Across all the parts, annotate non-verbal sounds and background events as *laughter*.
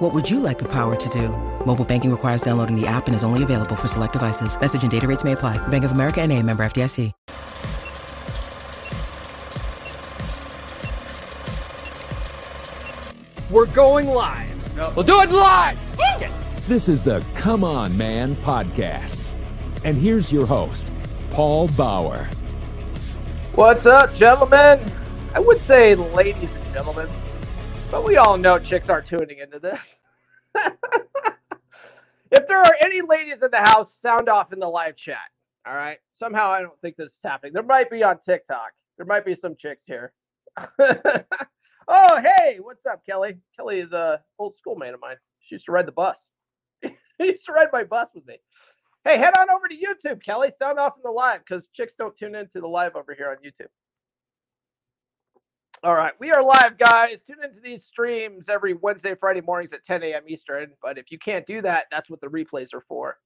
What would you like the power to do? Mobile banking requires downloading the app and is only available for select devices. Message and data rates may apply. Bank of America and a member FDIC. We're going live. No. We'll do it live. This is the Come On Man podcast. And here's your host, Paul Bauer. What's up, gentlemen? I would say ladies and gentlemen, but we all know chicks are tuning into this. *laughs* if there are any ladies in the house, sound off in the live chat. All right. Somehow I don't think this is happening. There might be on TikTok. There might be some chicks here. *laughs* oh, hey, what's up, Kelly? Kelly is a old schoolmate of mine. She used to ride the bus. *laughs* she used to ride my bus with me. Hey, head on over to YouTube, Kelly. Sound off in the live because chicks don't tune into the live over here on YouTube. All right, we are live, guys. Tune into these streams every Wednesday, Friday mornings at 10 a.m. Eastern. But if you can't do that, that's what the replays are for.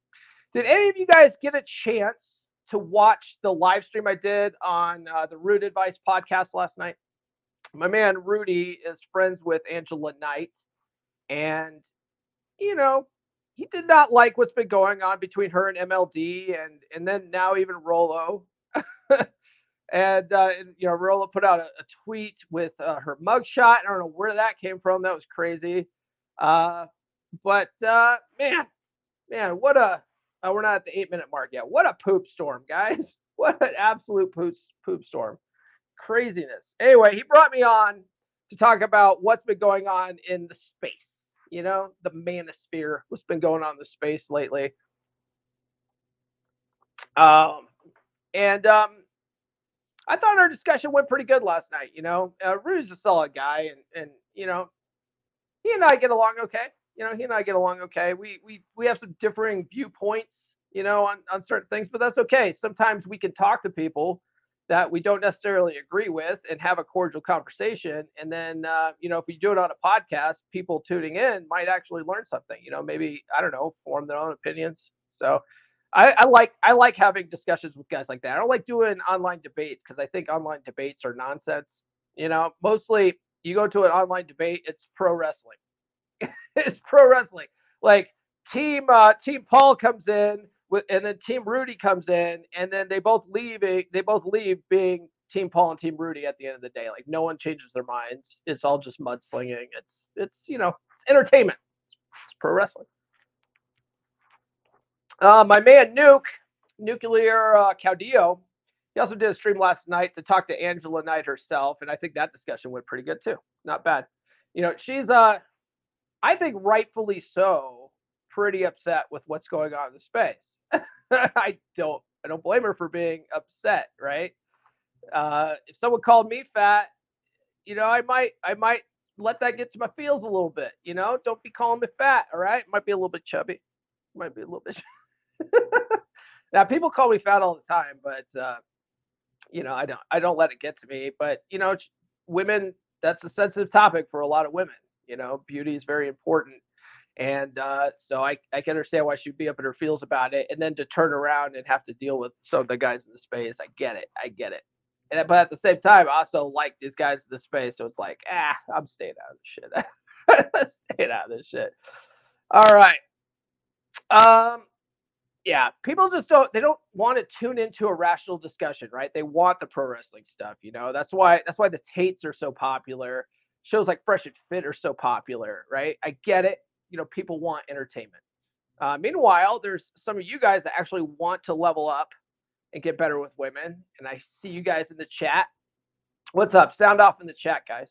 Did any of you guys get a chance to watch the live stream I did on uh, the Root Advice podcast last night? My man Rudy is friends with Angela Knight, and you know he did not like what's been going on between her and MLD, and and then now even Rollo. *laughs* and, uh, and, you know, Rollo put out a, a tweet with uh, her mugshot. I don't know where that came from. That was crazy. Uh, but uh, man, man, what a uh, we're not at the eight minute mark yet. What a poop storm, guys! *laughs* What an absolute poop poop storm, craziness. Anyway, he brought me on to talk about what's been going on in the space. You know, the manosphere. What's been going on in the space lately? Um, and um, I thought our discussion went pretty good last night. You know, uh, Rudy's a solid guy, and and you know, he and I get along okay. You know, he and I get along okay. We we we have some differing viewpoints, you know, on on certain things, but that's okay. Sometimes we can talk to people that we don't necessarily agree with and have a cordial conversation. And then, uh, you know, if we do it on a podcast, people tuning in might actually learn something. You know, maybe I don't know, form their own opinions. So I, I, like I like having discussions with guys like that. I don't like doing online debates because I think online debates are nonsense. You know, mostly you go to an online debate, it's pro wrestling. *laughs* it's pro wrestling. Like team uh, team Paul comes in with, and then team Rudy comes in, and then they both leave. They both leave being team Paul and team Rudy at the end of the day. Like no one changes their minds. It's all just mudslinging. It's it's you know it's entertainment. It's pro wrestling. Uh, my man Nuke, Nuclear uh, Caudillo, he also did a stream last night to talk to Angela Knight herself, and I think that discussion went pretty good too. Not bad. You know, she's uh, I think rightfully so, pretty upset with what's going on in the space. *laughs* I don't, I don't blame her for being upset, right? Uh, if someone called me fat, you know, I might, I might let that get to my feels a little bit. You know, don't be calling me fat. All right, might be a little bit chubby, might be a little bit. *laughs* *laughs* now people call me fat all the time, but uh, you know, I don't I don't let it get to me. But you know, women that's a sensitive topic for a lot of women. You know, beauty is very important. And uh, so I, I can understand why she'd be up in her feels about it. And then to turn around and have to deal with some of the guys in the space, I get it. I get it. And but at the same time, I also like these guys in the space. So it's like, ah, I'm staying out of this shit. *laughs* staying out of this shit. All right. Um, yeah, people just don't they don't want to tune into a rational discussion, right? They want the pro wrestling stuff, you know. That's why that's why the Tates are so popular. Shows like Fresh and Fit are so popular, right? I get it. You know, people want entertainment. Uh, meanwhile, there's some of you guys that actually want to level up and get better with women, and I see you guys in the chat. What's up? Sound off in the chat, guys.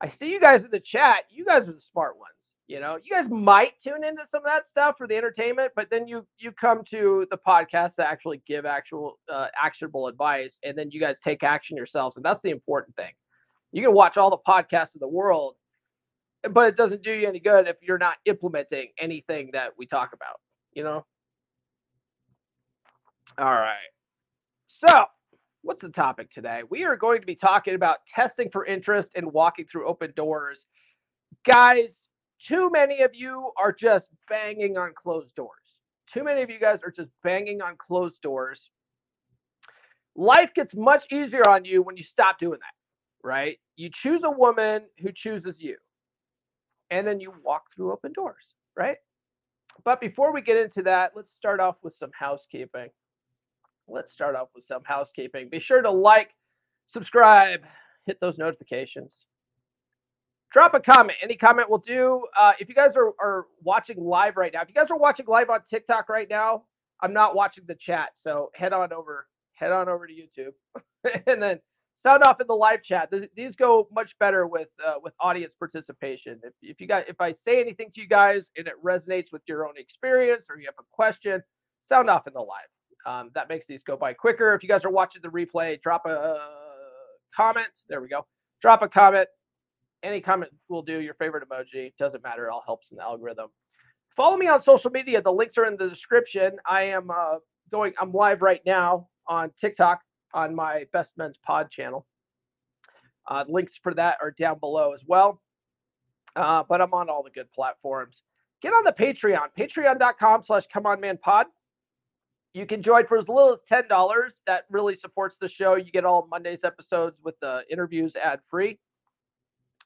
I see you guys in the chat. You guys are the smart ones. You know, you guys might tune into some of that stuff for the entertainment, but then you you come to the podcast to actually give actual uh, actionable advice, and then you guys take action yourselves, and that's the important thing. You can watch all the podcasts in the world, but it doesn't do you any good if you're not implementing anything that we talk about. You know. All right. So what's the topic today? We are going to be talking about testing for interest and walking through open doors. Guys, too many of you are just banging on closed doors. Too many of you guys are just banging on closed doors. Life gets much easier on you when you stop doing that, right? You choose a woman who chooses you, and then you walk through open doors, right? But before we get into that, let's start off with some housekeeping. Let's start off with some housekeeping. Be sure to like, subscribe, hit those notifications. Drop a comment. Any comment will do. Uh, if you guys are, are watching live right now, if you guys are watching live on TikTok right now, I'm not watching the chat. So head on over, head on over to YouTube, *laughs* and then sound off in the live chat. These go much better with uh, with audience participation. If, if you guys, if I say anything to you guys and it resonates with your own experience or you have a question, sound off in the live. Um, that makes these go by quicker. If you guys are watching the replay, drop a comment. There we go. Drop a comment. Any comment will do. Your favorite emoji doesn't matter. It all helps in the algorithm. Follow me on social media. The links are in the description. I am uh, going. I'm live right now on TikTok on my Best Men's Pod channel. Uh, links for that are down below as well. Uh, but I'm on all the good platforms. Get on the Patreon, patreon.com slash come on man pod. You can join for as little as $10. That really supports the show. You get all Monday's episodes with the interviews ad free.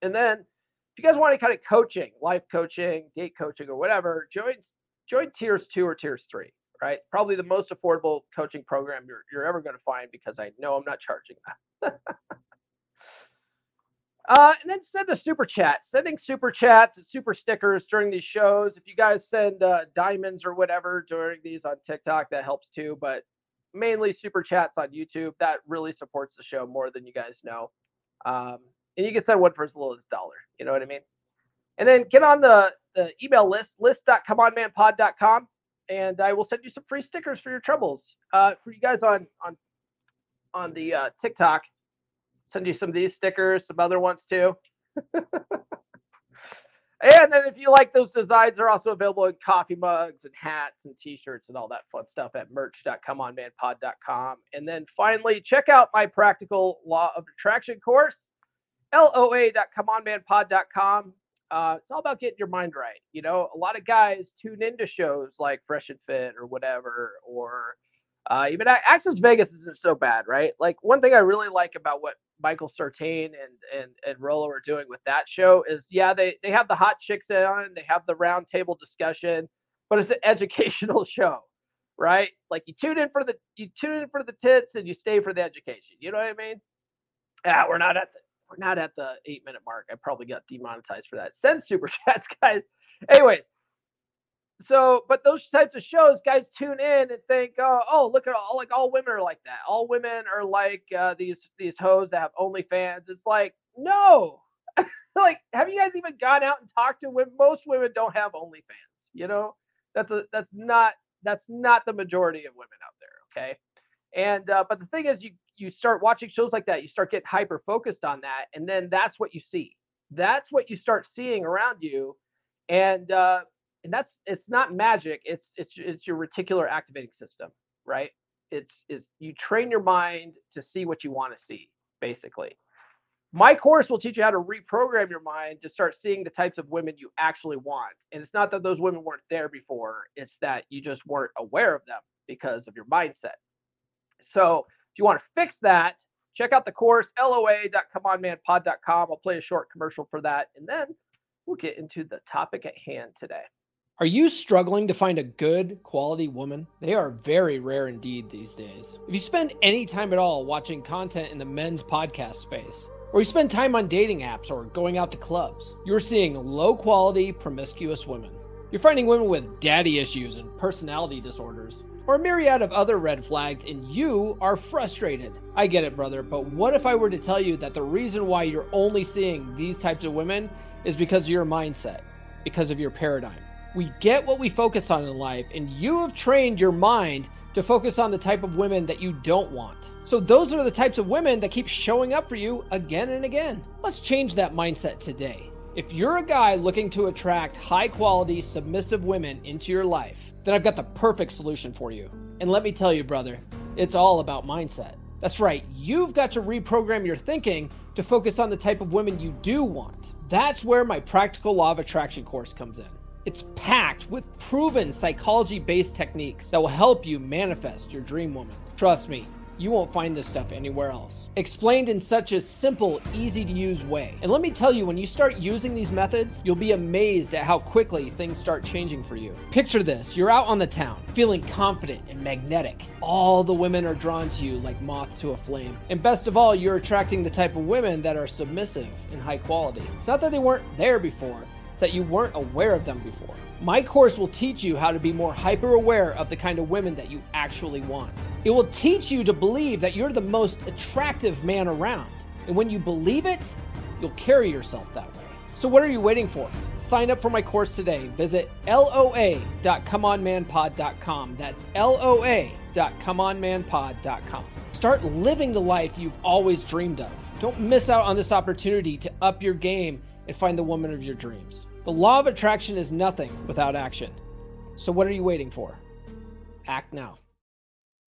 And then if you guys want any kind of coaching, life coaching, date coaching, or whatever, join join tiers two or tiers three, right? Probably the most affordable coaching program you're, you're ever going to find because I know I'm not charging that. *laughs* Uh, and then send a super chat. Sending super chats and super stickers during these shows. If you guys send uh, diamonds or whatever during these on TikTok, that helps too. But mainly super chats on YouTube. That really supports the show more than you guys know. Um, and you can send one for as little as a dollar. You know what I mean? And then get on the, the email list, list.comeonmanpod.com, and I will send you some free stickers for your troubles. Uh, for you guys on on on the uh, TikTok, send you some of these stickers, some other ones too. *laughs* and then if you like those designs, they're also available in coffee mugs and hats and t-shirts and all that fun stuff at merch.comeonmanpod.com. And then finally, check out my practical law of attraction course, loa.comeonmanpod.com. Uh, it's all about getting your mind right. You know, a lot of guys tune into shows like Fresh and Fit or whatever, or uh, even Access Vegas isn't so bad, right? Like one thing I really like about what Michael Sartain and and and Rollo are doing with that show is yeah they they have the hot chicks on, they have the round table discussion, but it's an *laughs* educational show, right? Like you tune in for the you tune in for the tits and you stay for the education. You know what I mean? Yeah, we're not at the not at the eight minute mark. I probably got demonetized for that. Send super *laughs* chats, guys. Anyways, so but those types of shows guys tune in and think oh, oh look at all like all women are like that all women are like uh, these these hoes that have onlyfans it's like no *laughs* like have you guys even gone out and talked to women most women don't have onlyfans you know that's a that's not that's not the majority of women out there okay and uh, but the thing is you you start watching shows like that you start getting hyper focused on that and then that's what you see. That's what you start seeing around you and uh, and that's it's not magic it's it's it's your reticular activating system right? It's is you train your mind to see what you want to see basically. My course will teach you how to reprogram your mind to start seeing the types of women you actually want and it's not that those women weren't there before it's that you just weren't aware of them because of your mindset. So you want to fix that check out the course loa.comeonmanpod.com i'll play a short commercial for that and then we'll get into the topic at hand today are you struggling to find a good quality woman? They are very rare indeed these days. If you spend any time at all watching content in the men's podcast space, or you spend time on dating apps or going out to clubs, you're seeing low quality, promiscuous women. You're finding women with daddy issues and personality disorders, or a myriad of other red flags, and you are frustrated. I get it, brother, but what if I were to tell you that the reason why you're only seeing these types of women is because of your mindset, because of your paradigm? We get what we focus on in life, and you have trained your mind to focus on the type of women that you don't want. So, those are the types of women that keep showing up for you again and again. Let's change that mindset today. If you're a guy looking to attract high quality, submissive women into your life, then I've got the perfect solution for you. And let me tell you, brother, it's all about mindset. That's right, you've got to reprogram your thinking to focus on the type of women you do want. That's where my Practical Law of Attraction course comes in. It's packed with proven psychology based techniques that will help you manifest your dream woman. Trust me, you won't find this stuff anywhere else. Explained in such a simple, easy to use way. And let me tell you, when you start using these methods, you'll be amazed at how quickly things start changing for you. Picture this you're out on the town, feeling confident and magnetic. All the women are drawn to you like moth to a flame. And best of all, you're attracting the type of women that are submissive and high quality. It's not that they weren't there before, it's that you weren't aware of them before. My course will teach you how to be more hyper aware of the kind of women that you actually want. It will teach you to believe that you're the most attractive man around. And when you believe it, you'll carry yourself that way. So, what are you waiting for? Sign up for my course today. Visit loa.comeonmanpod.com. That's loa.comeonmanpod.com. Start living the life you've always dreamed of. Don't miss out on this opportunity to up your game and find the woman of your dreams. The law of attraction is nothing without action. So, what are you waiting for? Act now.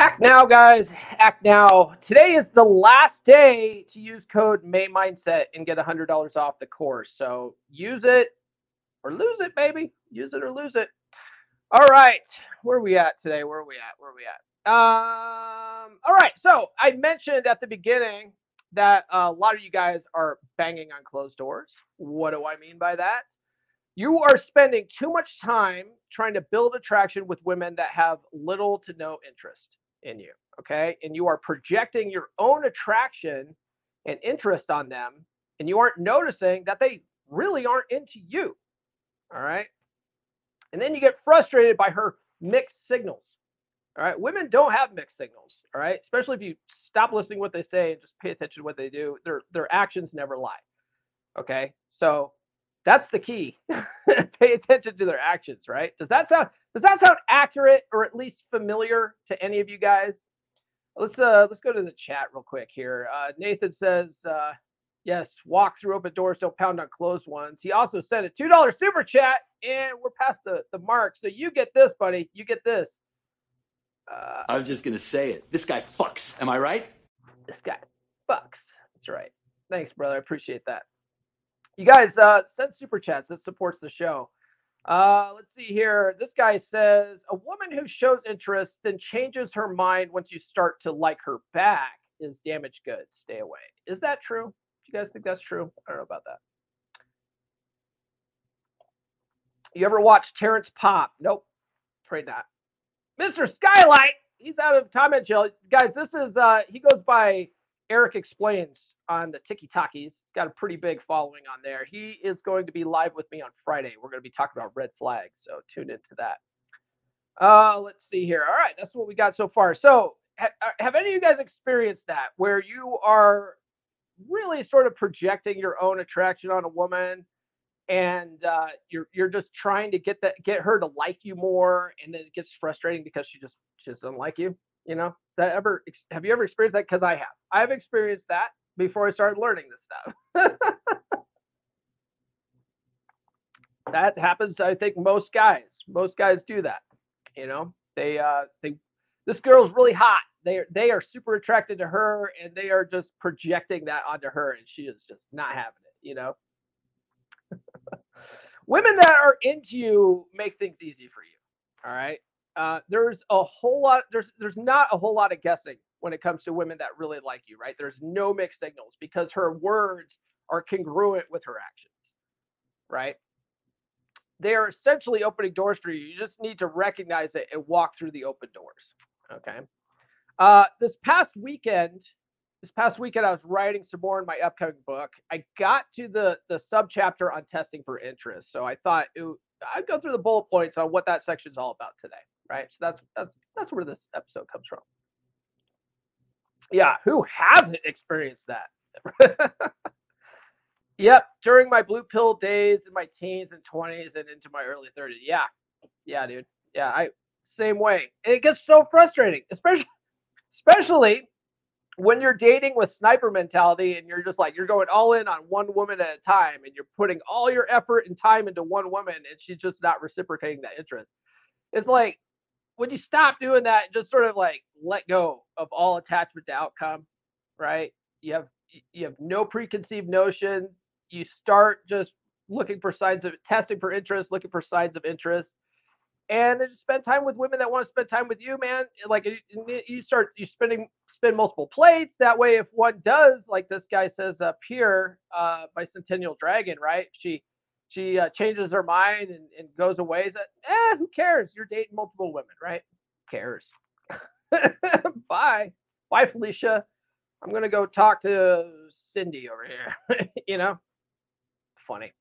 Act now, guys. Act now. Today is the last day to use code May Mindset and get $100 off the course. So use it or lose it, baby. Use it or lose it. All right. Where are we at today? Where are we at? Where are we at? Um, all right. So I mentioned at the beginning that a lot of you guys are banging on closed doors. What do I mean by that? You are spending too much time trying to build attraction with women that have little to no interest in you. Okay. And you are projecting your own attraction and interest on them, and you aren't noticing that they really aren't into you. All right. And then you get frustrated by her mixed signals. All right. Women don't have mixed signals. All right. Especially if you stop listening to what they say and just pay attention to what they do. Their their actions never lie. Okay. So that's the key. *laughs* pay attention to their actions, right? Does that sound does that sound accurate or at least familiar to any of you guys? Let's uh let's go to the chat real quick here. Uh, Nathan says, uh, yes, walk through open doors, don't pound on closed ones. He also sent a two dollar super chat, and we're past the the mark. So you get this, buddy. You get this. Uh, I was just gonna say it. This guy fucks. Am I right? This guy fucks. That's right. Thanks, brother. I appreciate that. You guys uh, send super chats. That supports the show. Uh, let's see here. This guy says a woman who shows interest then changes her mind once you start to like her back is damaged goods. Stay away. Is that true? Do you guys think that's true? I don't know about that. You ever watch Terrence Popp? Nope. Afraid not. Mr. Skylight, he's out of comment jail. Guys, this is uh he goes by Eric Explains on the Tiki Talkies. He's got a pretty big following on there. He is going to be live with me on Friday. We're going to be talking about red flags, so tune into that. Uh, let's see here. All right, that's what we got so far. So, ha- uh, have any of you guys experienced that where you are really sort of projecting your own attraction on a woman, and uh, you're you're just trying to get that get her to like you more, and then it gets frustrating because she just she just doesn't like you. You know, that ever have you ever experienced that? Because I have. I've experienced that before I started learning this stuff. *laughs* that happens, I think, most guys. Most guys do that. You know, they uh they this girl's really hot. They they are super attracted to her and they are just projecting that onto her and she is just not having it, you know. *laughs* Women that are into you make things easy for you. All right. Uh, there's a whole lot there's there's not a whole lot of guessing when it comes to women that really like you, right? There's no mixed signals because her words are congruent with her actions, right? They are essentially opening doors for you. You just need to recognize it and walk through the open doors. Okay. Uh, this past weekend, this past weekend, I was writing some more in my upcoming book. I got to the the sub chapter on testing for interest, so I thought it, I'd go through the bullet points on what that section's all about today, right? So that's that's that's where this episode comes from. Yeah, who hasn't experienced that? *laughs* yep, during my blue pill days in my teens and 20s and into my early 30s. Yeah. Yeah, dude. Yeah, I same way. It gets so frustrating, especially especially when you're dating with sniper mentality and you're just like you're going all in on one woman at a time and you're putting all your effort and time into one woman and she's just not reciprocating that interest. It's like when you stop doing that, just sort of like let go of all attachment to outcome, right? You have you have no preconceived notion. You start just looking for signs of testing for interest, looking for signs of interest, and then just spend time with women that want to spend time with you, man. Like you start you spending spend multiple plates. That way, if one does, like this guy says up here uh, by Centennial Dragon, right? She she uh, changes her mind and, and goes away. That eh, who cares? You're dating multiple women, right? Who cares? *laughs* Bye, bye, Felicia. I'm gonna go talk to Cindy over here. *laughs* you know, funny.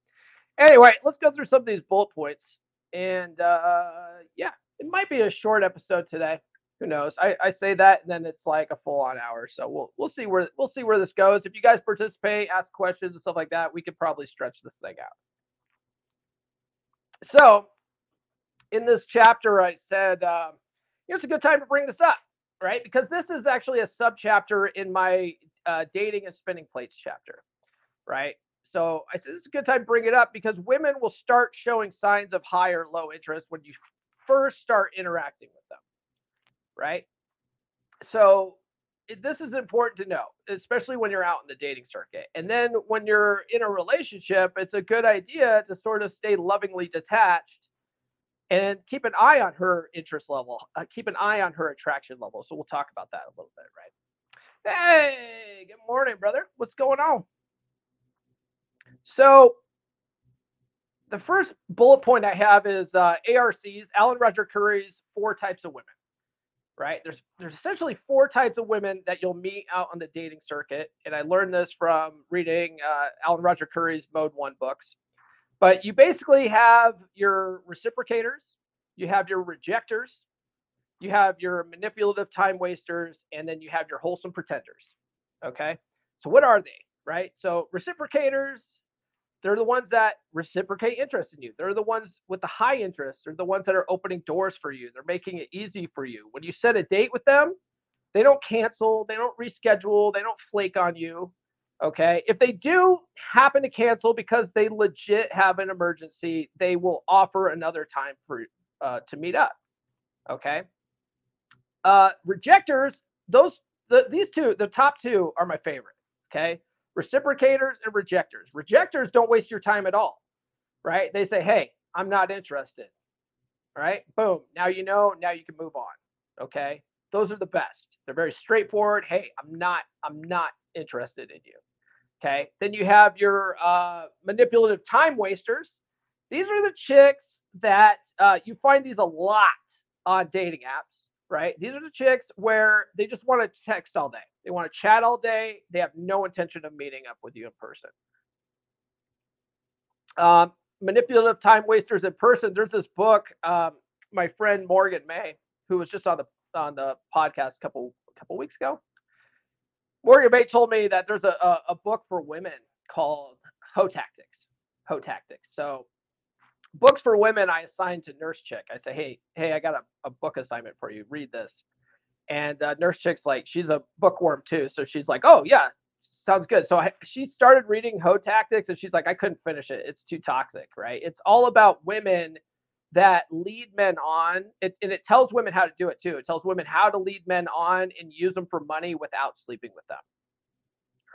Anyway, let's go through some of these bullet points. And uh, yeah, it might be a short episode today. Who knows? I, I say that, and then it's like a full on hour. So we'll we'll see where we'll see where this goes. If you guys participate, ask questions and stuff like that, we could probably stretch this thing out. So, in this chapter, I said um, it's a good time to bring this up, right? Because this is actually a sub chapter in my uh, dating and spinning plates chapter, right? So I said it's a good time to bring it up because women will start showing signs of high or low interest when you first start interacting with them, right? So this is important to know, especially when you're out in the dating circuit. And then when you're in a relationship, it's a good idea to sort of stay lovingly detached and keep an eye on her interest level, uh, keep an eye on her attraction level. So we'll talk about that a little bit, right? Hey, good morning, brother. What's going on? So the first bullet point I have is uh, ARCs, Alan Roger Currie's four types of women. Right? There's there's essentially four types of women that you'll meet out on the dating circuit, and I learned this from reading uh, Alan Roger Currie's Mode One books. But you basically have your reciprocators, you have your rejectors, you have your manipulative time wasters, and then you have your wholesome pretenders. Okay, so what are they? Right? So reciprocators they're the ones that reciprocate interest in you. They're the ones with the high interest. They're the ones that are opening doors for you. They're making it easy for you. When you set a date with them, they don't cancel, they don't reschedule, they don't flake on you. Okay. If they do happen to cancel because they legit have an emergency, they will offer another time for uh, to meet up. Okay. Uh, rejectors, those the, these two, the top two are my favorite. Okay reciprocators and rejectors. Rejectors don't waste your time at all, right? They say, hey, I'm not interested. All right, boom. Now you know, now you can move on. Okay. Those are the best. They're very straightforward. Hey, I'm not, I'm not interested in you. Okay. Then you have your uh, manipulative time wasters. These are the chicks that uh, you find these a lot on dating apps right? These are the chicks where they just want to text all day. They want to chat all day. They have no intention of meeting up with you in person. Um, manipulative time wasters in person. There's this book, um, my friend Morgan May, who was just on the on the podcast a couple a couple weeks ago. Morgan May told me that there's a, a, a book for women called Hoe Tactics. Hoe Tactics. So books for women I assign to Nurse Chick. I say, hey, hey, I got a, a book assignment for you. Read this. And uh, Nurse Chick's like, she's a bookworm too. So she's like, oh, yeah, sounds good. So I, she started reading Hoe Tactics and she's like, I couldn't finish it. It's too toxic, right? It's all about women that lead men on. It, and it tells women how to do it too. It tells women how to lead men on and use them for money without sleeping with them,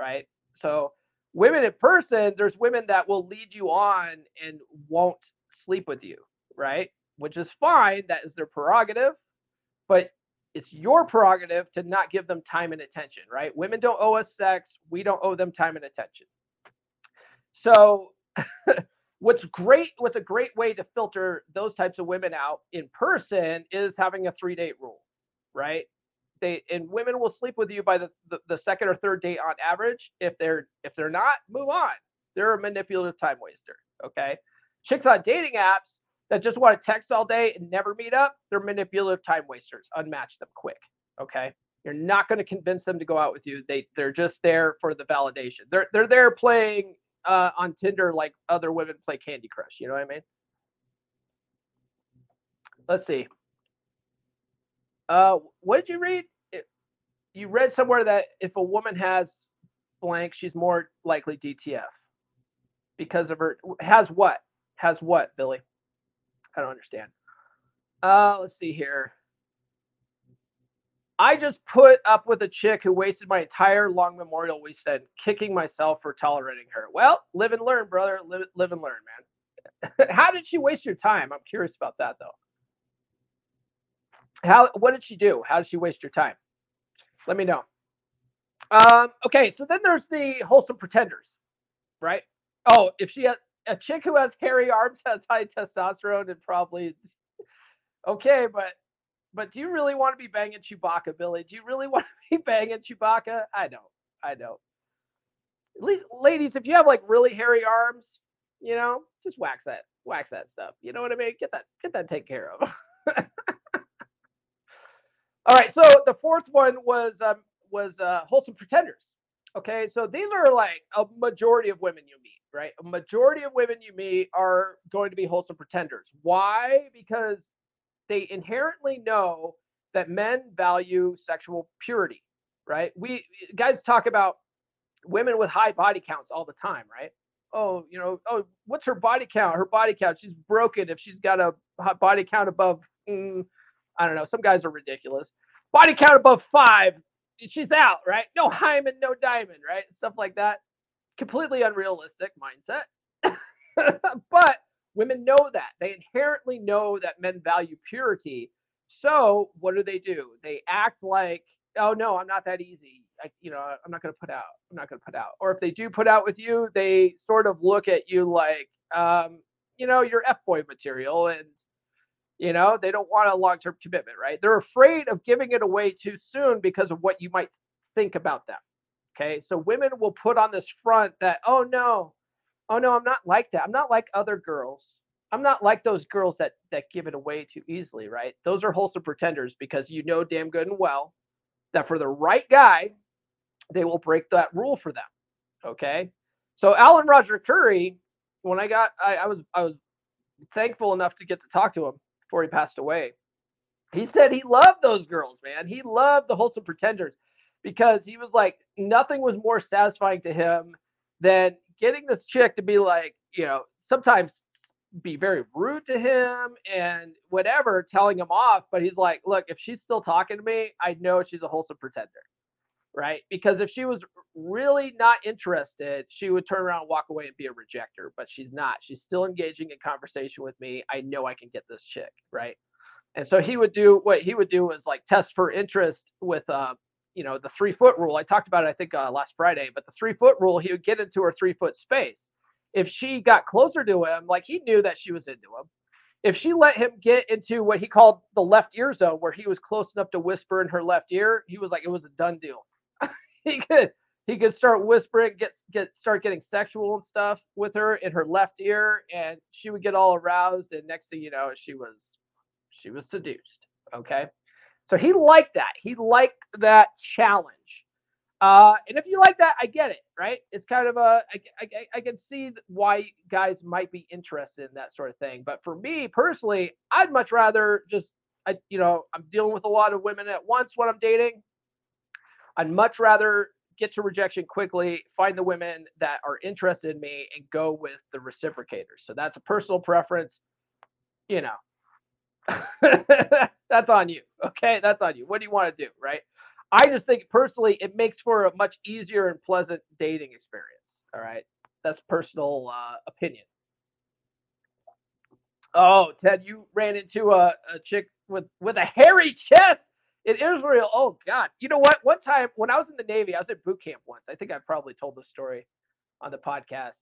right? So women in person, there's women that will lead you on and won't sleep with you, right? Which is fine. That is their prerogative. But it's your prerogative to not give them time and attention, right? Women don't owe us sex. We don't owe them time and attention. So, *laughs* what's great, what's a great way to filter those types of women out in person is having a three date rule, right? They and women will sleep with you by the, the, the second or third date on average. If they're if they're not, move on. They're a manipulative time waster. Okay chicks on dating apps that just want to text all day and never meet up, they're manipulative time wasters. Unmatch them quick. Okay. You're not going to convince them to go out with you. They they're just there for the validation. They're they're there playing uh, on Tinder like other women play Candy Crush. You know what I mean? Let's see. Uh, what did you read? It, you read somewhere that if a woman has blank, she's more likely DTF because of her has what has what Billy? I don't understand. Uh, let's see here. I just put up with a chick who wasted my entire long memorial weekend kicking myself for tolerating her. Well, live and learn, brother. Live, live and learn, man. *laughs* How did she waste your time? I'm curious about that though. How what did she do? How did she waste your time? Let me know. Um, okay, so then there's the wholesome pretenders, right? Oh, if she has a chick who has hairy arms has high testosterone and probably *laughs* okay, but but do you really want to be banging Chewbacca, Billy? Do you really *laughs* want to be banging Chewbacca? I don't. I don't. At least, ladies, if you have like really hairy arms, you know, just wax that, wax that stuff. You know what I mean? Get that, get that taken care of. *laughs* All right. So the fourth one was um, was uh, wholesome pretenders. Okay, so these are like a majority of women you meet, right? A majority of women you meet are going to be wholesome pretenders. Why? Because they inherently know that men value sexual purity, right? We guys talk about women with high body counts all the time, right? Oh, you know, oh, what's her body count? Her body count, she's broken if she's got a body count above, mm, I don't know, some guys are ridiculous. Body count above five, she's out, right? No hymen, no diamond, right? Stuff like that. Completely unrealistic mindset. *laughs* but Women know that. They inherently know that men value purity. So what do they do? They act like, oh no, I'm not that easy. I, you know, I'm not going to put out. I'm not going to put out. Or if they do put out with you, they sort of look at you like, um, you know, you're f boy material, and you know they don't want a long term commitment, right? They're afraid of giving it away too soon because of what you might think about them. Okay, so women will put on this front that, oh no, oh no, I'm not like that. I'm not like other girls. I'm not like those girls that that give it away too easily, right? Those are wholesome pretenders because you know damn good and well that for the right guy, they will break that rule for them. Okay. So Alan Roger Currie, when I got I, I was I was thankful enough to get to talk to him before he passed away. He said he loved those girls, man. He loved the wholesome pretenders because he was like, nothing was more satisfying to him than getting this chick to be like, you know, sometimes be very rude to him and whatever, telling him off. But he's like, look, if she's still talking to me, I know she's a wholesome pretender. Right. Because if she was really not interested, she would turn around, walk away, and be a rejecter. But she's not. She's still engaging in conversation with me. I know I can get this chick. Right. And so he would do what he would do was like test for interest with uh, you know the three foot rule. I talked about it, I think uh, last Friday, but the three foot rule, he would get into her three foot space. If she got closer to him, like he knew that she was into him. If she let him get into what he called the left ear zone, where he was close enough to whisper in her left ear, he was like, it was a done deal. *laughs* he could he could start whispering, get get start getting sexual and stuff with her in her left ear, and she would get all aroused. And next thing you know, she was she was seduced. Okay. So he liked that. He liked that challenge. Uh, and if you like that, I get it, right? It's kind of a, I, I, I can see why guys might be interested in that sort of thing. But for me personally, I'd much rather just, I, you know, I'm dealing with a lot of women at once when I'm dating. I'd much rather get to rejection quickly, find the women that are interested in me, and go with the reciprocators. So that's a personal preference. You know, *laughs* that's on you. Okay, that's on you. What do you want to do, right? I just think personally it makes for a much easier and pleasant dating experience. All right, that's personal uh, opinion. Oh, Ted, you ran into a, a chick with with a hairy chest in Israel. Oh God, you know what? One time when I was in the Navy, I was at boot camp once. I think I've probably told the story on the podcast.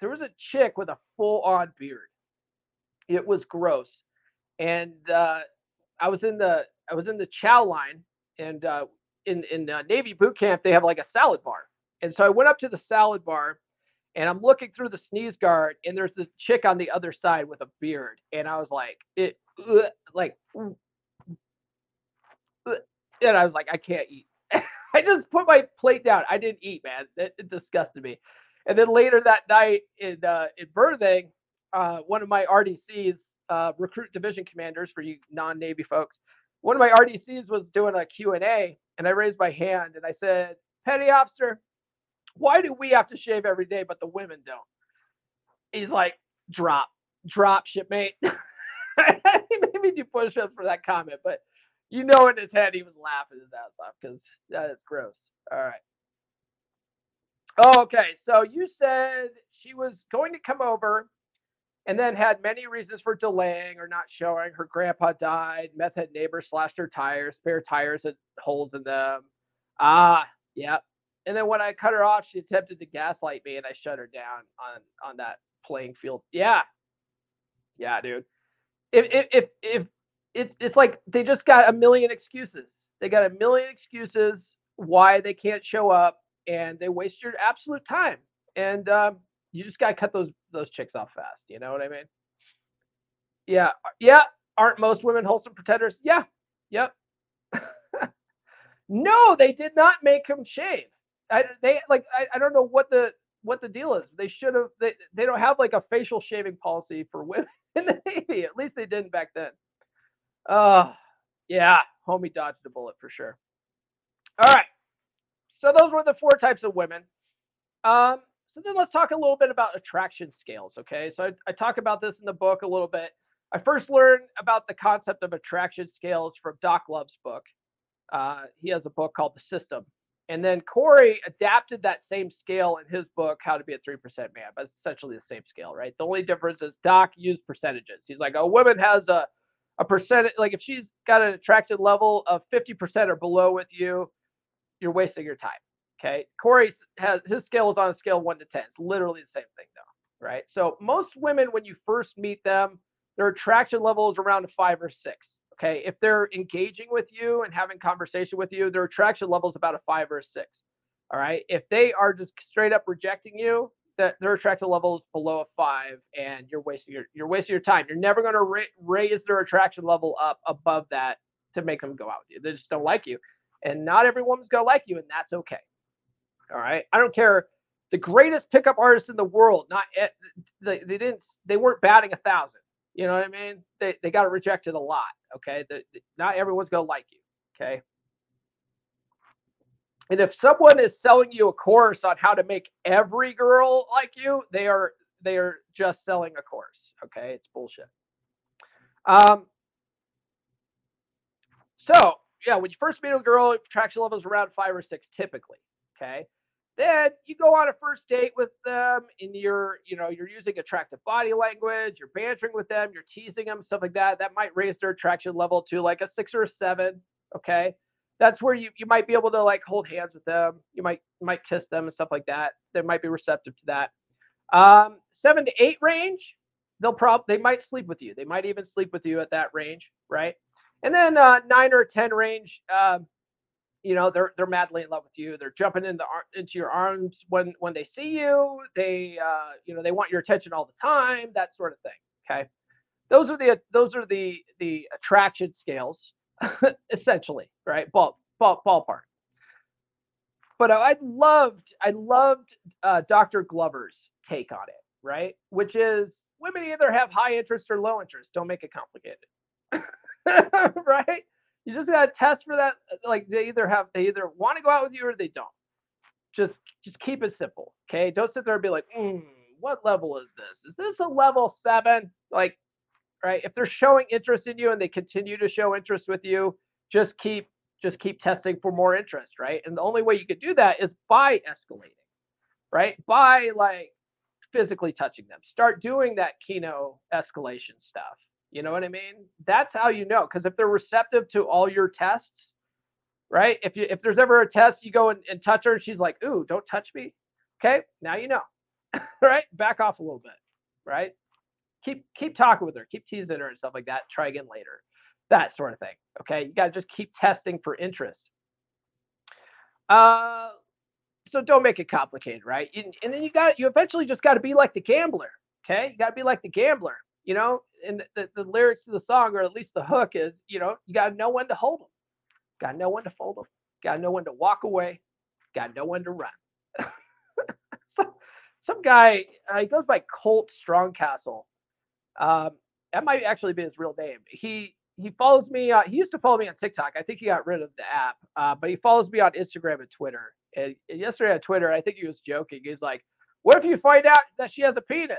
There was a chick with a full on beard. It was gross and uh, I was in the I was in the chow line, and uh, in in uh, Navy boot camp they have like a salad bar, and so I went up to the salad bar, and I'm looking through the sneeze guard, and there's this chick on the other side with a beard, and I was like, it like. And I was like, I can't eat. *laughs* I just put my plate down. I didn't eat, man. It, it disgusted me. And then later that night in uh, in berthing, uh, one of my RDCs, uh, recruit division commanders for you non-Navy folks, one of my RDCs was doing a Q&A, and I raised my hand and I said, Petty officer, why do we have to shave every day, but the women don't? He's like, drop, drop, shipmate. *laughs* he made me do push-ups for that comment, but you know in his head he was laughing his ass off because that is gross. All right. Oh, okay. So you said she was going to come over and then had many reasons for delaying or not showing. Her grandpa died. Meth head neighbor slashed her tires. Spare tires had holes in them. Ah, yep. And then when I cut her off, she attempted to gaslight me, and I shut her down on on that playing field. Yeah, yeah, dude. If if if, if it's it's like they just got a million excuses. They got a million excuses why they can't show up, and they waste your absolute time. And um, you just gotta cut those those chicks off fast. You know what I mean? Yeah, yeah. Aren't most women wholesome pretenders? Yeah, yep. *laughs* no, they did not make him shave. I, they like I, I don't know what the what the deal is. They should have. They they don't have like a facial shaving policy for women in the Navy. At least they didn't back then. Oh, yeah, homie dodged a bullet for sure. All right. So those were the four types of women. Um, so then let's talk a little bit about attraction scales. Okay. So I, I talk about this in the book a little bit. I first learned about the concept of attraction scales from Doc Love's book. Uh, he has a book called The System. And then Corey adapted that same scale in his book, How to Be a 3% Man, but it's essentially the same scale, right? The only difference is Doc used percentages. He's like, a woman has a a percent like if she's got an attraction level of 50% or below with you, you're wasting your time. Okay. Corey has his scale is on a scale one to 10. It's literally the same thing though. Right. So most women, when you first meet them, their attraction level is around a five or six. Okay. If they're engaging with you and having conversation with you, their attraction level is about a five or a six. All right. If they are just straight up rejecting you, that their attraction level is below a five and you're wasting your you're wasting your time. You're never going to ra- raise their attraction level up above that to make them go out with you. They just don't like you, and not every woman's going to like you, and that's okay. All right, I don't care. The greatest pickup artists in the world, not they, they didn't they weren't batting a thousand. You know what I mean? They they got rejected a lot. Okay, the, the, not everyone's going to like you. Okay, and if someone is selling you a course on how to make every girl like you, they are they are just selling a course. Okay, it's bullshit. Um. So yeah, when you first meet a girl, attraction level is around five or six typically. Okay. Then you go on a first date with them, and you're, you know, you're using attractive body language, you're bantering with them, you're teasing them, stuff like that. That might raise their attraction level to like a six or a seven. Okay that's where you, you might be able to like hold hands with them. You might might kiss them and stuff like that. They might be receptive to that. Um, seven to eight range, they'll probably they might sleep with you. They might even sleep with you at that range, right? And then uh, nine or ten range, um, you know, they're they're madly in love with you. They're jumping in the into your arms when when they see you. They uh, you know they want your attention all the time. That sort of thing. Okay, those are the those are the the attraction scales. *laughs* essentially, right? Ball, ball, ballpark. But I loved, I loved uh, Dr. Glover's take on it, right? Which is women either have high interest or low interest. Don't make it complicated, *laughs* right? You just gotta test for that. Like they either have, they either want to go out with you or they don't. Just, just keep it simple, okay? Don't sit there and be like, mm, what level is this? Is this a level seven? Like, right? If they're showing interest in you and they continue to show interest with you, just keep just keep testing for more interest, right? And the only way you could do that is by escalating, right? By like physically touching them. Start doing that Kino escalation stuff. You know what I mean? That's how you know. Because if they're receptive to all your tests, right? If you if there's ever a test, you go and, and touch her, and she's like, "Ooh, don't touch me." Okay, now you know, *laughs* right? Back off a little bit, right? Keep keep talking with her, keep teasing her and stuff like that. Try again later, that sort of thing. Okay, you got to just keep testing for interest. Uh, so don't make it complicated, right? And, and then you got you eventually just got to be like the gambler. Okay, you got to be like the gambler. You know, and the, the, the lyrics to the song, or at least the hook, is you know you got to know when to hold them. Got no when to fold them. Got no when to walk away. Got no when to run. *laughs* some guy, uh, he goes by Colt Strongcastle. Um, that might actually be his real name. He he follows me. Uh, he used to follow me on TikTok. I think he got rid of the app, uh, but he follows me on Instagram and Twitter. And, and yesterday on Twitter, I think he was joking. He's like, "What if you find out that she has a penis,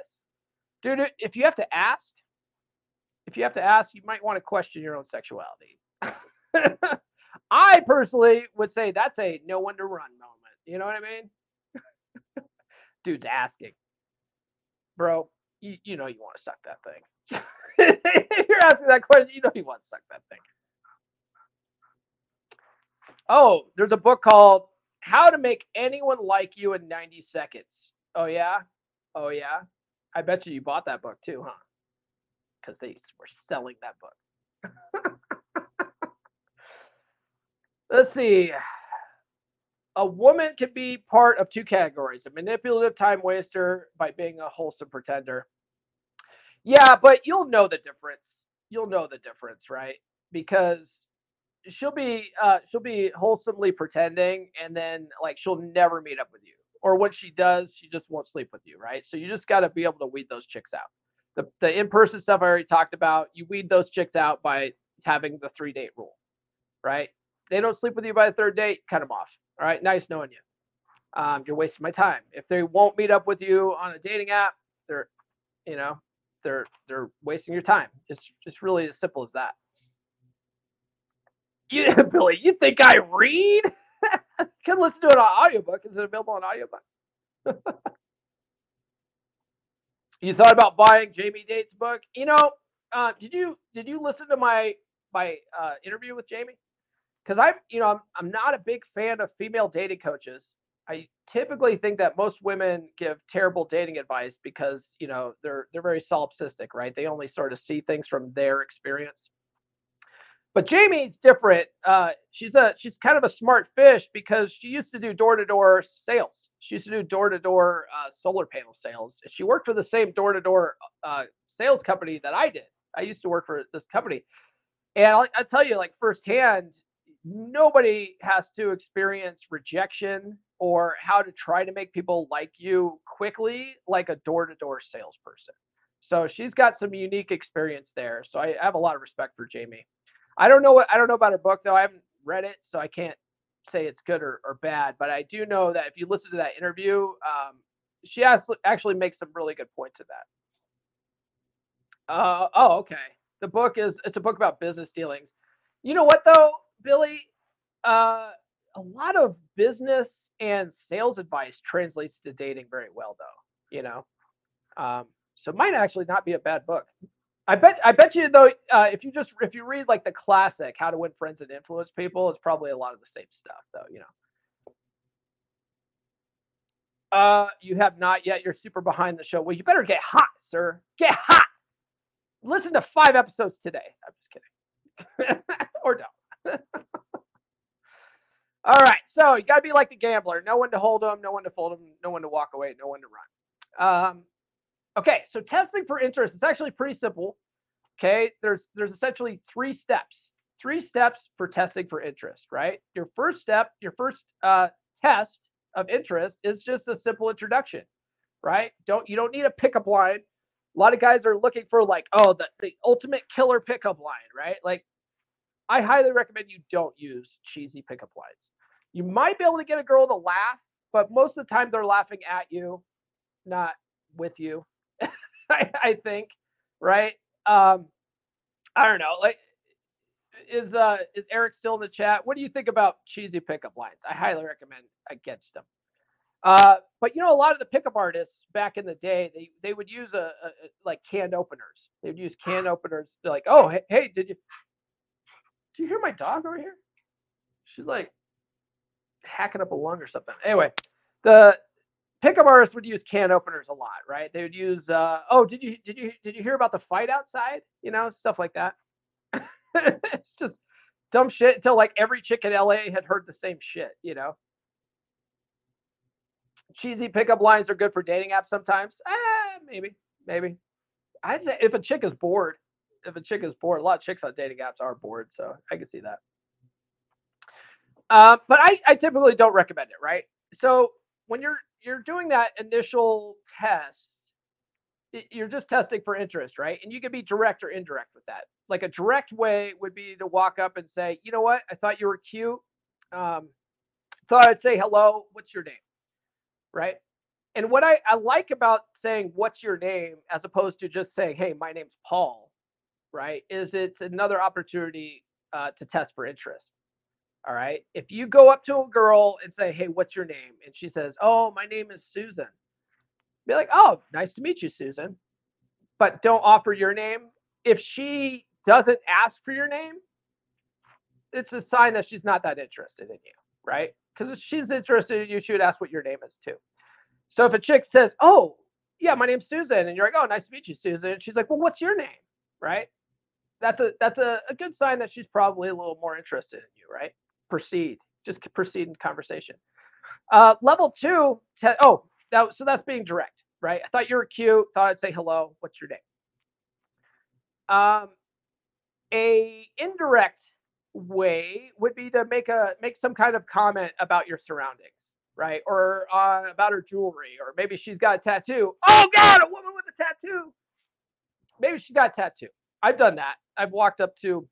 dude? If you have to ask, if you have to ask, you might want to question your own sexuality." *laughs* I personally would say that's a no one to run moment. You know what I mean? *laughs* Dude's asking, bro. You, you know you want to suck that thing. *laughs* You're asking that question. You know you want to suck that thing. Oh, there's a book called How to Make Anyone Like You in 90 Seconds. Oh, yeah? Oh, yeah? I bet you you bought that book too, huh? Because they were selling that book. *laughs* Let's see. A woman can be part of two categories a manipulative time waster by being a wholesome pretender. Yeah, but you'll know the difference. You'll know the difference, right? Because she'll be uh, she'll be wholesomely pretending, and then like she'll never meet up with you, or when she does, she just won't sleep with you, right? So you just got to be able to weed those chicks out. The the in person stuff I already talked about. You weed those chicks out by having the three date rule, right? They don't sleep with you by the third date, cut them off. All right, nice knowing you. Um, you're wasting my time. If they won't meet up with you on a dating app, they're, you know, they're they're wasting your time. It's just really as simple as that. Yeah, *laughs* Billy, you think I read? *laughs* Can listen to it on audiobook. Is it available on audiobook? *laughs* you thought about buying Jamie Date's book? You know, uh, did you did you listen to my my uh, interview with Jamie? Because I'm you know I'm I'm not a big fan of female dating coaches. I typically think that most women give terrible dating advice because you know they're they're very solipsistic, right? They only sort of see things from their experience. But Jamie's different. Uh, she's a she's kind of a smart fish because she used to do door to door sales. She used to do door to door solar panel sales. She worked for the same door to door sales company that I did. I used to work for this company, and I'll, I'll tell you, like firsthand, nobody has to experience rejection or how to try to make people like you quickly like a door-to-door salesperson. So she's got some unique experience there so i have a lot of respect for jamie. I don't know what i don't know about her book though i haven't read it so i can't say it's good or, or bad but i do know that if you listen to that interview um, she has, actually makes some really good points in that. Uh, oh okay. The book is it's a book about business dealings. You know what though billy uh, a lot of business and sales advice translates to dating very well though you know? Um, so might actually not be a bad book. I bet i bet you though uh, if you just if you read like the classic how to win friends and influence people it's probably a lot of the same stuff though you know? Uh you have not yet. You're super behind the show. Well you better get hot sir. Get hot! Listen to five episodes today. I'm just kidding. *laughs* Or don't *laughs* All right, so you got to be like the gambler. No one to hold them, no one to fold them, no one to walk away, no one to run. Um, okay, so testing for interest is actually pretty simple. Okay, there's there's essentially three steps. Three steps for testing for interest, right? Your first step, your first uh, test of interest is just a simple introduction, right? Don't you don't need a pickup line. A lot of guys are looking for like, oh, the, the ultimate killer pickup line, right? Like, I highly recommend you don't use cheesy pickup lines you might be able to get a girl to laugh, but most of the time they're laughing at you, not with you. *laughs* I, I, think, right? Um, I don't know. Like, is uh is Eric still in the chat? What do you think about cheesy pickup lines? I highly recommend against them. Uh, but you know, a lot of the pickup artists back in the day, they they would use a, a like canned openers. They would use canned openers. They're like, oh, hey, hey, did you do you hear my dog over here? She's like, hacking up a lung or something. Anyway, the pickup artists would use can openers a lot, right? They would use, uh, oh, did you did you did you hear about the fight outside? You know, stuff like that. *laughs* it's just dumb shit until like every chick in LA had heard the same shit, you know. Cheesy pickup lines are good for dating apps sometimes. Eh, maybe, maybe. I'd say if a chick is bored, if a chick is bored, a lot of chicks on dating apps are bored, so I can see that. Uh, but I, I typically don't recommend it, right? So when you're you're doing that initial test, you're just testing for interest, right? And you can be direct or indirect with that. Like a direct way would be to walk up and say, you know what? I thought you were cute. Um, thought I'd say hello. What's your name? Right. And what I, I like about saying what's your name as opposed to just saying, hey, my name's Paul, right, is it's another opportunity uh, to test for interest. All right. If you go up to a girl and say, hey, what's your name? And she says, oh, my name is Susan. Be like, oh, nice to meet you, Susan. But don't offer your name. If she doesn't ask for your name, it's a sign that she's not that interested in you, right? Because if she's interested in you, she would ask what your name is too. So if a chick says, oh, yeah, my name's Susan, and you're like, oh, nice to meet you, Susan. And she's like, well, what's your name? Right? That's a that's a, a good sign that she's probably a little more interested in you, right? Proceed. Just proceed in conversation. Uh, level two, te- oh, that, so that's being direct, right? I thought you were cute. Thought I'd say hello. What's your name? Um, a indirect way would be to make a make some kind of comment about your surroundings, right? Or uh, about her jewelry, or maybe she's got a tattoo. Oh God, a woman with a tattoo. Maybe she's got a tattoo. I've done that. I've walked up to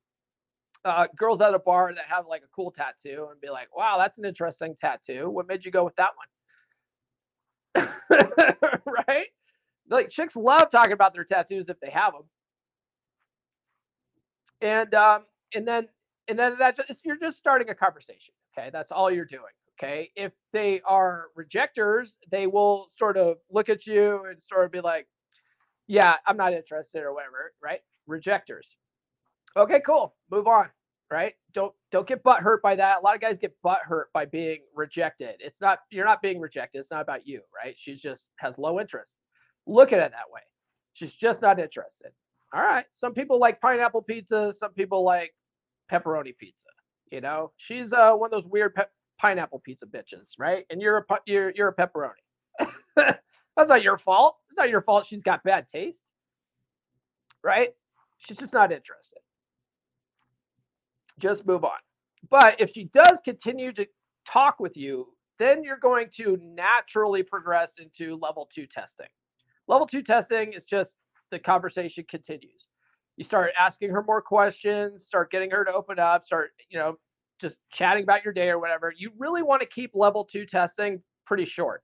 uh, girls at a bar that have like a cool tattoo and be like, "Wow, that's an interesting tattoo. What made you go with that one?" *laughs* right? Like chicks love talking about their tattoos if they have them. And um, and then and then that just, you're just starting a conversation. Okay, that's all you're doing. Okay, if they are rejectors, they will sort of look at you and sort of be like, "Yeah, I'm not interested" or whatever. Right? Rejectors. Okay, cool. Move on right? Don't don't get butt hurt by that. A lot of guys get butt hurt by being rejected. It's not you're not being rejected. It's not about you, right? She's just has low interest. Look at it that way. She's just not interested. All right. Some people like pineapple pizza. Some people like pepperoni pizza. You know, she's uh, one of those weird pe- pineapple pizza bitches, right? And you're a you're you're a pepperoni. *laughs* That's not your fault. It's not your fault. She's got bad taste, right? She's just not interested just move on. But if she does continue to talk with you, then you're going to naturally progress into level two testing. Level two testing is just the conversation continues. You start asking her more questions, start getting her to open up, start, you know, just chatting about your day or whatever. You really want to keep level two testing pretty short,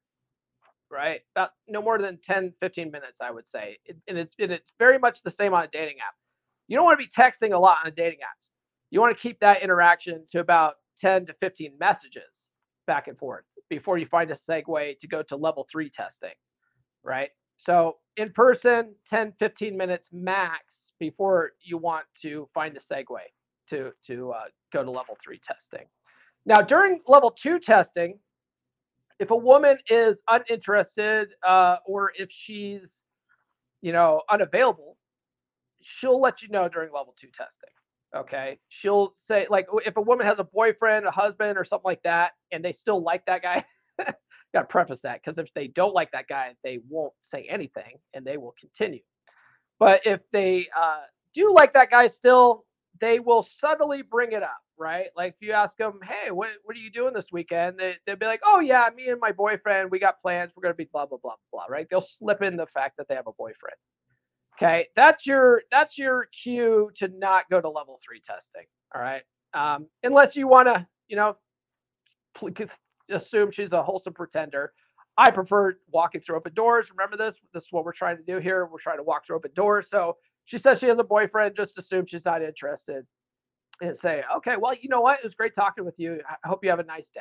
right? About no more than 10, 15 minutes, I would say. and it's, and it's very much the same on a dating app. You don't want to be texting a lot on a dating apps you want to keep that interaction to about 10 to 15 messages back and forth before you find a segue to go to level three testing, right? So in person, 10, 15 minutes max before you want to find a segue to, to uh, go to level three testing. Now, during level two testing, if a woman is uninterested uh, or if she's, you know, unavailable, she'll let you know during level two testing. Okay. She'll say, like, if a woman has a boyfriend, a husband, or something like that, and they still like that guy, *laughs* got to preface that because if they don't like that guy, they won't say anything and they will continue. But if they uh, do like that guy still, they will subtly bring it up, right? Like if you ask them, hey, what, what are you doing this weekend? They, they'll be like, oh, yeah, me and my boyfriend, we got plans. We're going to be blah, blah, blah, blah, right? They'll slip in the fact that they have a boyfriend. Okay, that's your that's your cue to not go to level three testing. All right, um, unless you want to, you know, assume she's a wholesome pretender. I prefer walking through open doors. Remember this? This is what we're trying to do here. We're trying to walk through open doors. So she says she has a boyfriend. Just assume she's not interested, and say, okay, well, you know what? It was great talking with you. I hope you have a nice day.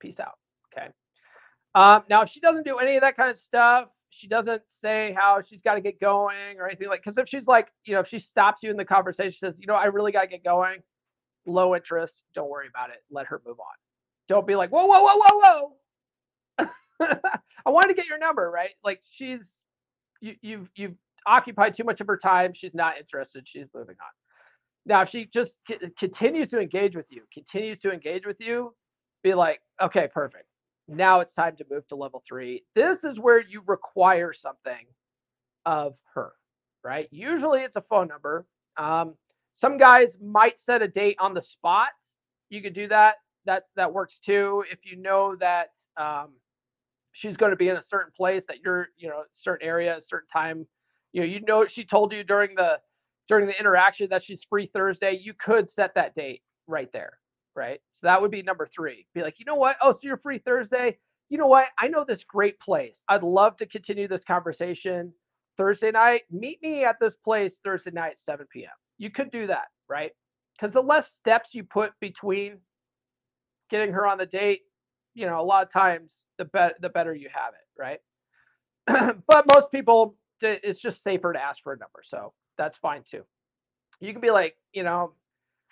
Peace out. Okay. Um, now, if she doesn't do any of that kind of stuff, she doesn't say how she's got to get going or anything like because if she's like you know if she stops you in the conversation says you know i really got to get going. Low interest don't worry about it let her move on. Don't be like whoa whoa whoa whoa whoa. *laughs* I wanted to get your number right? Like she's you, you've you've occupied too much of her time she's not interested she's moving on. Now if she just c- continues to engage with you continues to engage with you be like okay perfect now it's time to move to level three. This is where you require something of her, right? Usually it's a phone number. Um, some guys might set a date on the spot. You could do that. that that works too. If you know that um, she's going to be in a certain place, that you're you know certain area, a certain time, you know you know she told you during the during the interaction that she's free Thursday, you could set that date right there, right? So that would be number three. Be like, you know what? Oh, so you're free Thursday. You know what? I know this great place. I'd love to continue this conversation Thursday night. Meet me at this place Thursday night, 7 p.m. You could do that, right? Because the less steps you put between getting her on the date, you know, a lot of times the better the better you have it, right? *clears throat* but most people, it's just safer to ask for a number, so that's fine too. You can be like, you know,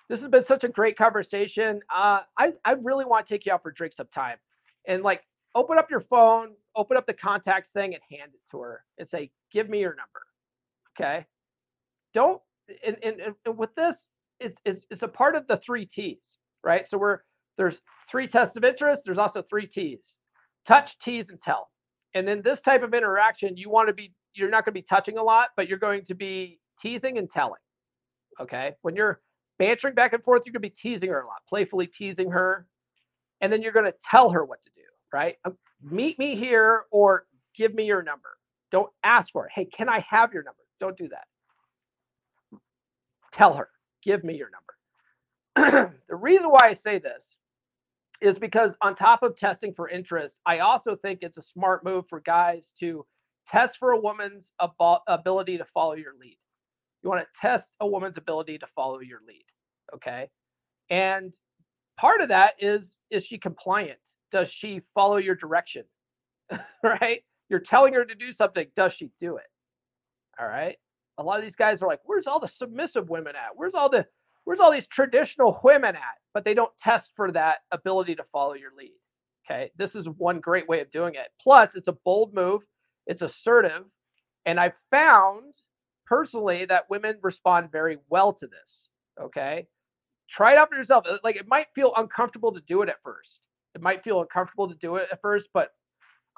this has been such a great conversation. Uh, I I really want to take you out for drinks sometime, and like open up your phone, open up the contacts thing, and hand it to her and say, "Give me your number." Okay. Don't and, and, and with this, it's, it's it's a part of the three T's, right? So we're there's three tests of interest. There's also three T's: touch, tease, and tell. And in this type of interaction, you want to be you're not going to be touching a lot, but you're going to be teasing and telling. Okay. When you're bantering back and forth, you're going to be teasing her a lot, playfully teasing her. And then you're going to tell her what to do, right? Um, meet me here or give me your number. Don't ask for it. Hey, can I have your number? Don't do that. Tell her, give me your number. *clears throat* the reason why I say this is because on top of testing for interest, I also think it's a smart move for guys to test for a woman's ab- ability to follow your lead. You want to test a woman's ability to follow your lead. Okay. And part of that is is she compliant? Does she follow your direction? *laughs* right? You're telling her to do something. Does she do it? All right. A lot of these guys are like, where's all the submissive women at? Where's all the where's all these traditional women at? But they don't test for that ability to follow your lead. Okay. This is one great way of doing it. Plus, it's a bold move, it's assertive. And I found personally that women respond very well to this. Okay. Try it out for yourself. Uh, like it might feel uncomfortable to do it at first. It might feel uncomfortable to do it at first, but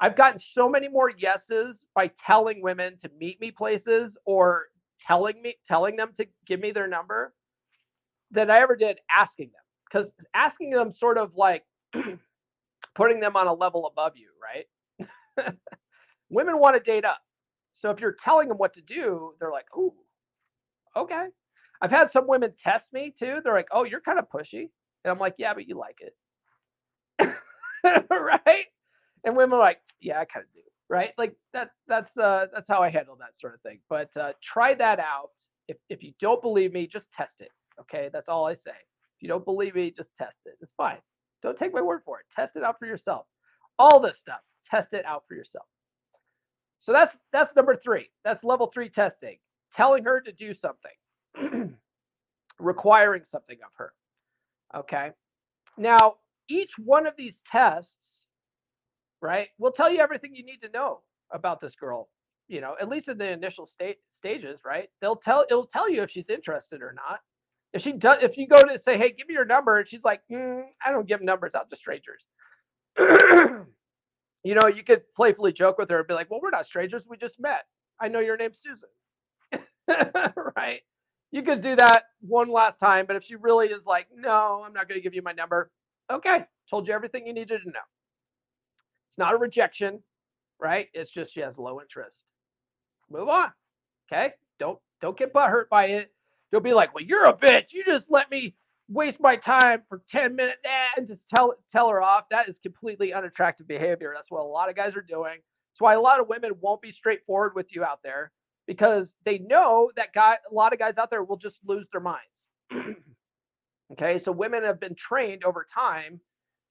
I've gotten so many more yeses by telling women to meet me places or telling me telling them to give me their number than I ever did asking them. Because asking them sort of like *clears throat* putting them on a level above you, right? *laughs* women want to date up. So if you're telling them what to do, they're like, "Ooh, okay." I've had some women test me too. They're like, "Oh, you're kind of pushy," and I'm like, "Yeah, but you like it, *laughs* right?" And women are like, "Yeah, I kind of do." Right? Like that's that's uh that's how I handle that sort of thing. But uh, try that out. If if you don't believe me, just test it. Okay, that's all I say. If you don't believe me, just test it. It's fine. Don't take my word for it. Test it out for yourself. All this stuff, test it out for yourself. So that's that's number three. That's level three testing. Telling her to do something, *clears throat* requiring something of her. Okay. Now, each one of these tests, right, will tell you everything you need to know about this girl. You know, at least in the initial state stages, right? They'll tell it'll tell you if she's interested or not. If she does, if you go to say, "Hey, give me your number," and she's like, mm, "I don't give numbers out to strangers." *clears throat* you know, you could playfully joke with her and be like, well, we're not strangers. We just met. I know your name's Susan. *laughs* right? You could do that one last time, but if she really is like, no, I'm not going to give you my number, okay, told you everything you needed to know. It's not a rejection, right? It's just she has low interest. Move on. Okay? Don't don't get butt hurt by it. Don't be like, well, you're a bitch. You just let me waste my time for 10 minutes and just tell tell her off. That is completely unattractive behavior. That's what a lot of guys are doing. That's why a lot of women won't be straightforward with you out there because they know that guy a lot of guys out there will just lose their minds. *clears throat* okay, so women have been trained over time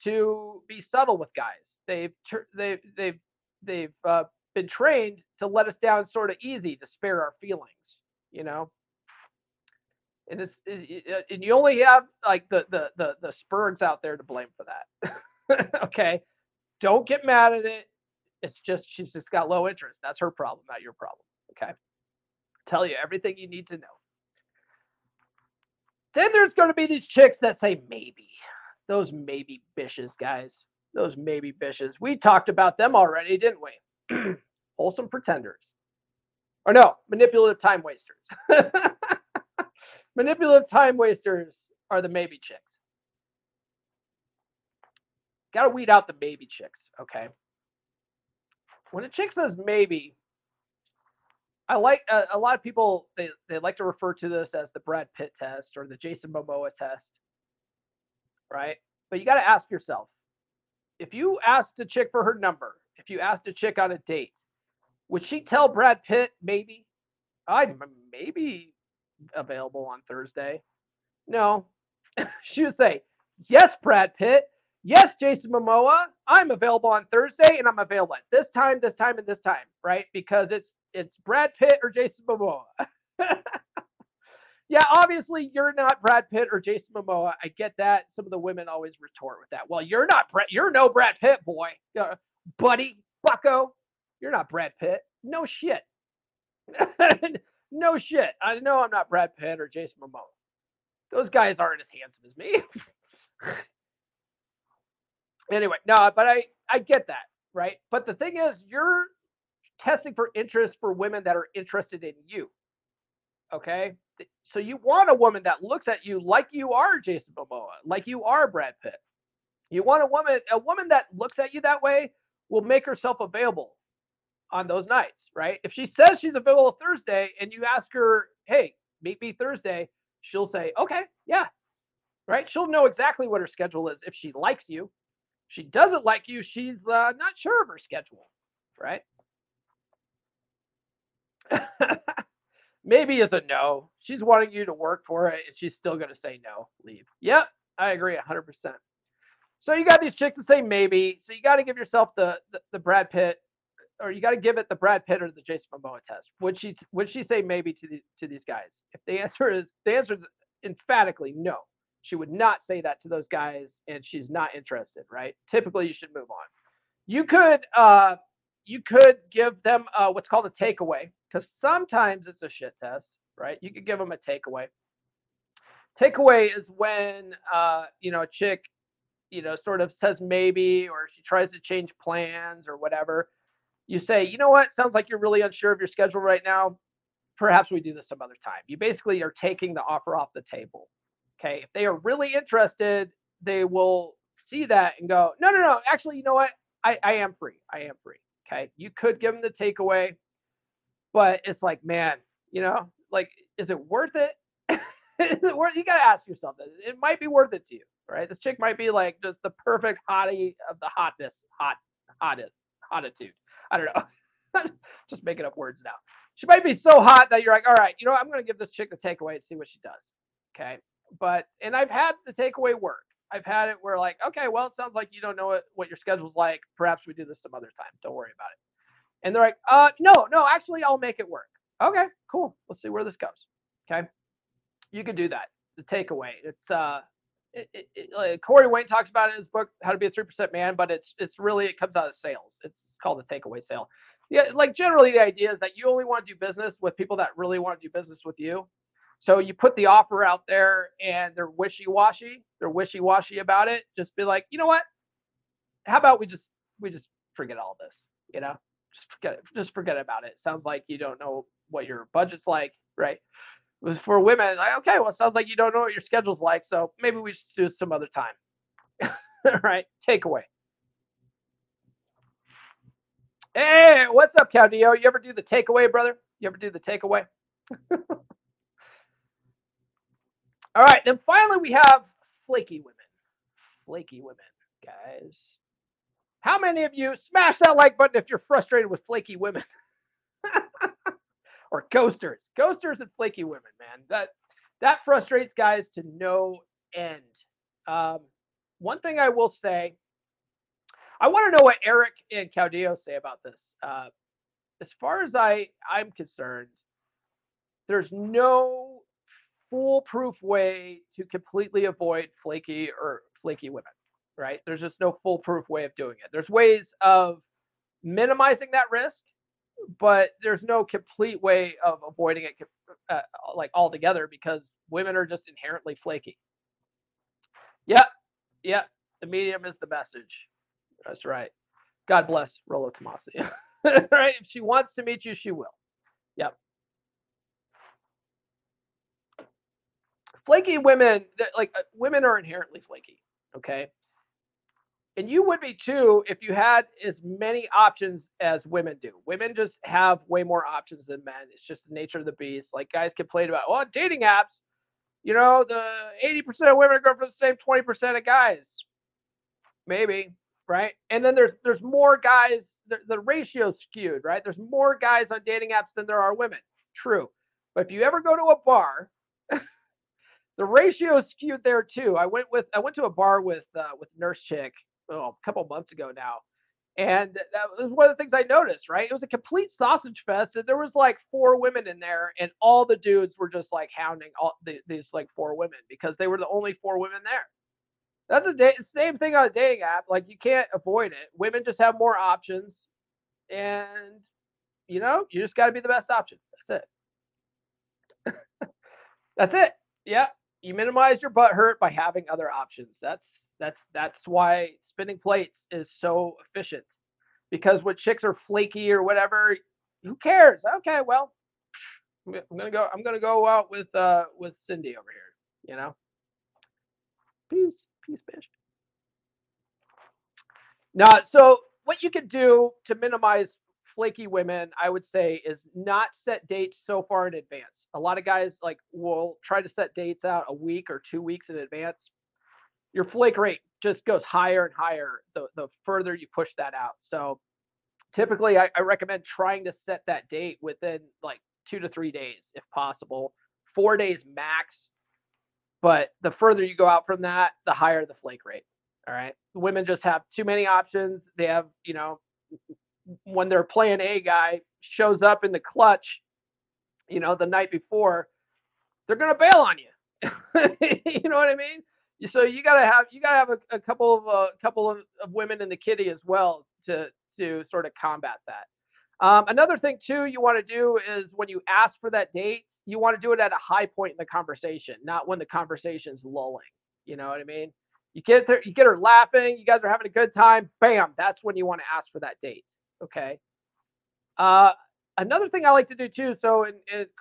to be subtle with guys. They've they've they've they've uh, been trained to let us down sort of easy to spare our feelings, you know and it's it, uh, and you only have like the the the the Spurgs out there to blame for that. *laughs* okay, don't get mad at it. It's just she's just got low interest. That's her problem, not your problem. Okay, tell you everything you need to know. Then there's going to be these chicks that say maybe. Those maybe bishes, guys. Those maybe bishes. We talked about them already, didn't we? *clears throat* Wholesome pretenders. Or no, manipulative time wasters. *laughs* Manipulative time wasters are the maybe chicks. got to weed out the maybe chicks. Okay. When a chick says maybe, I like uh, a lot of people they, they like to refer to this as the Brad Pitt test or the Jason Momoa test, right? But you got to ask yourself if you asked a chick for her number, if you asked a chick on a date, would she tell Brad Pitt maybe? I'm maybe available on Thursday. No, *laughs* she would say, Yes, Brad Pitt. Yes, Jason Momoa. I'm available on Thursday and I'm available at this time, this time, and this time, right? Because it's it's Brad Pitt or Jason Momoa. *laughs* yeah, obviously you're not Brad Pitt or Jason Momoa. I get that. Some of the women always retort with that. Well, you're not Brad. You're no Brad Pitt, boy, uh, buddy, Bucko. You're not Brad Pitt. No shit. *laughs* no shit. I know I'm not Brad Pitt or Jason Momoa. Those guys aren't as handsome as me. *laughs* anyway, no, but I I get that, right? But the thing is, you're testing for interest for women that are interested in you. Okay? So you want a woman that looks at you like you are Jason Momoa, like you are Brad Pitt. You want a woman a woman that looks at you that way will make herself available on those nights, right? If she says she's available Thursday and you ask her, "Hey, meet me Thursday," she'll say, "Okay, yeah." Right? She'll know exactly what her schedule is if she likes you. If she doesn't like you, she's uh, not sure of her schedule, right? *laughs* Maybe is a no. She's wanting you to work for it, and she's still going to say no. Leave. Yep, I agree 100%. So you got these chicks that say maybe. So you got to give yourself the, the, the Brad Pitt, or you got to give it the Brad Pitt or the Jason Momoa test. Would she would she say maybe to these to these guys? If the answer is the answer is emphatically no, she would not say that to those guys, and she's not interested. Right? Typically, you should move on. You could uh, you could give them uh, what's called a takeaway because sometimes it's a shit test, right? You could give them a takeaway. Takeaway is when uh, you know a chick, you know, sort of says maybe, or she tries to change plans or whatever. You say, you know what? Sounds like you're really unsure of your schedule right now. Perhaps we do this some other time. You basically are taking the offer off the table. Okay. If they are really interested, they will see that and go, no, no, no. Actually, you know what? I, I am free. I am free. Okay. You could give them the takeaway, but it's like, man, you know, like, is it worth it? *laughs* is it worth you gotta ask yourself that. It might be worth it to you, right? This chick might be like just the perfect hottie of the hotness, hot, hottest, hottitude. I don't know. *laughs* just making up words now. She might be so hot that you're like, all right, you know, what? I'm gonna give this chick the takeaway and see what she does. Okay. But and I've had the takeaway work. I've had it where like, okay, well, it sounds like you don't know what, what your schedule's like. Perhaps we do this some other time. Don't worry about it. And they're like, uh, no, no, actually, I'll make it work. Okay, cool. Let's see where this goes. Okay, you could do that. The takeaway. It's uh, it, it, Corey Wayne talks about in his book, How to Be a Three Percent Man, but it's it's really it comes out of sales. It's, it's called the takeaway sale. Yeah, like generally the idea is that you only want to do business with people that really want to do business with you. So you put the offer out there and they're wishy-washy. They're wishy-washy about it. Just be like, you know what? How about we just we just forget all this? You know, just forget it. Just forget about it. Sounds like you don't know what your budget's like, right? Was for women, like, okay, well, it sounds like you don't know what your schedule's like. So maybe we should do some other time. *laughs* right? Takeaway. Hey, what's up, Caudillo? You ever do the takeaway, brother? You ever do the takeaway? *laughs* All right, then finally we have flaky women. Flaky women, guys. How many of you smash that like button if you're frustrated with flaky women? *laughs* or ghosters. Ghosters and flaky women, man. That that frustrates guys to no end. Um, one thing I will say, I want to know what Eric and Caudillo say about this. Uh, as far as I I'm concerned, there's no foolproof way to completely avoid flaky or flaky women, right? There's just no foolproof way of doing it. There's ways of minimizing that risk, but there's no complete way of avoiding it uh, like altogether because women are just inherently flaky. Yep, yep. The medium is the message. That's right. God bless Rollo Tomassi. *laughs* right? If she wants to meet you, she will. Yep. flaky women, like uh, women are inherently flaky. Okay. And you would be too if you had as many options as women do. Women just have way more options than men. It's just the nature of the beast. Like guys complain about, well, dating apps, you know, the 80% of women going for the same 20% of guys. Maybe, right? And then there's there's more guys, the, the ratio skewed, right? There's more guys on dating apps than there are women. True. But if you ever go to a bar, *laughs* the ratio is skewed there too. I went with I went to a bar with uh, with nurse chick oh, a couple months ago now. And that was one of the things I noticed, right? It was a complete sausage fest. And there was like four women in there, and all the dudes were just like hounding all the, these like four women because they were the only four women there. That's the da- same thing on a dating app. Like you can't avoid it. Women just have more options, and you know you just got to be the best option. That's it. *laughs* That's it. Yeah, you minimize your butt hurt by having other options. That's that's that's why spinning plates is so efficient. Because when chicks are flaky or whatever, who cares? Okay, well, I'm gonna go. I'm gonna go out with uh with Cindy over here. You know. Peace, peace, bitch. Now, so what you can do to minimize flaky women, I would say, is not set dates so far in advance. A lot of guys like will try to set dates out a week or two weeks in advance your flake rate just goes higher and higher the, the further you push that out. So typically I, I recommend trying to set that date within like two to three days if possible, four days max. But the further you go out from that, the higher the flake rate. All right. Women just have too many options. They have, you know, when their playing A guy shows up in the clutch, you know, the night before, they're gonna bail on you. *laughs* you know what I mean? So you gotta have you gotta have a, a couple of a uh, couple of, of, women in the kitty as well to to sort of combat that. Um, another thing too you want to do is when you ask for that date, you want to do it at a high point in the conversation, not when the conversation's lulling. You know what I mean? You get there, you get her laughing, you guys are having a good time, bam, that's when you want to ask for that date. Okay. Uh, another thing I like to do too. So,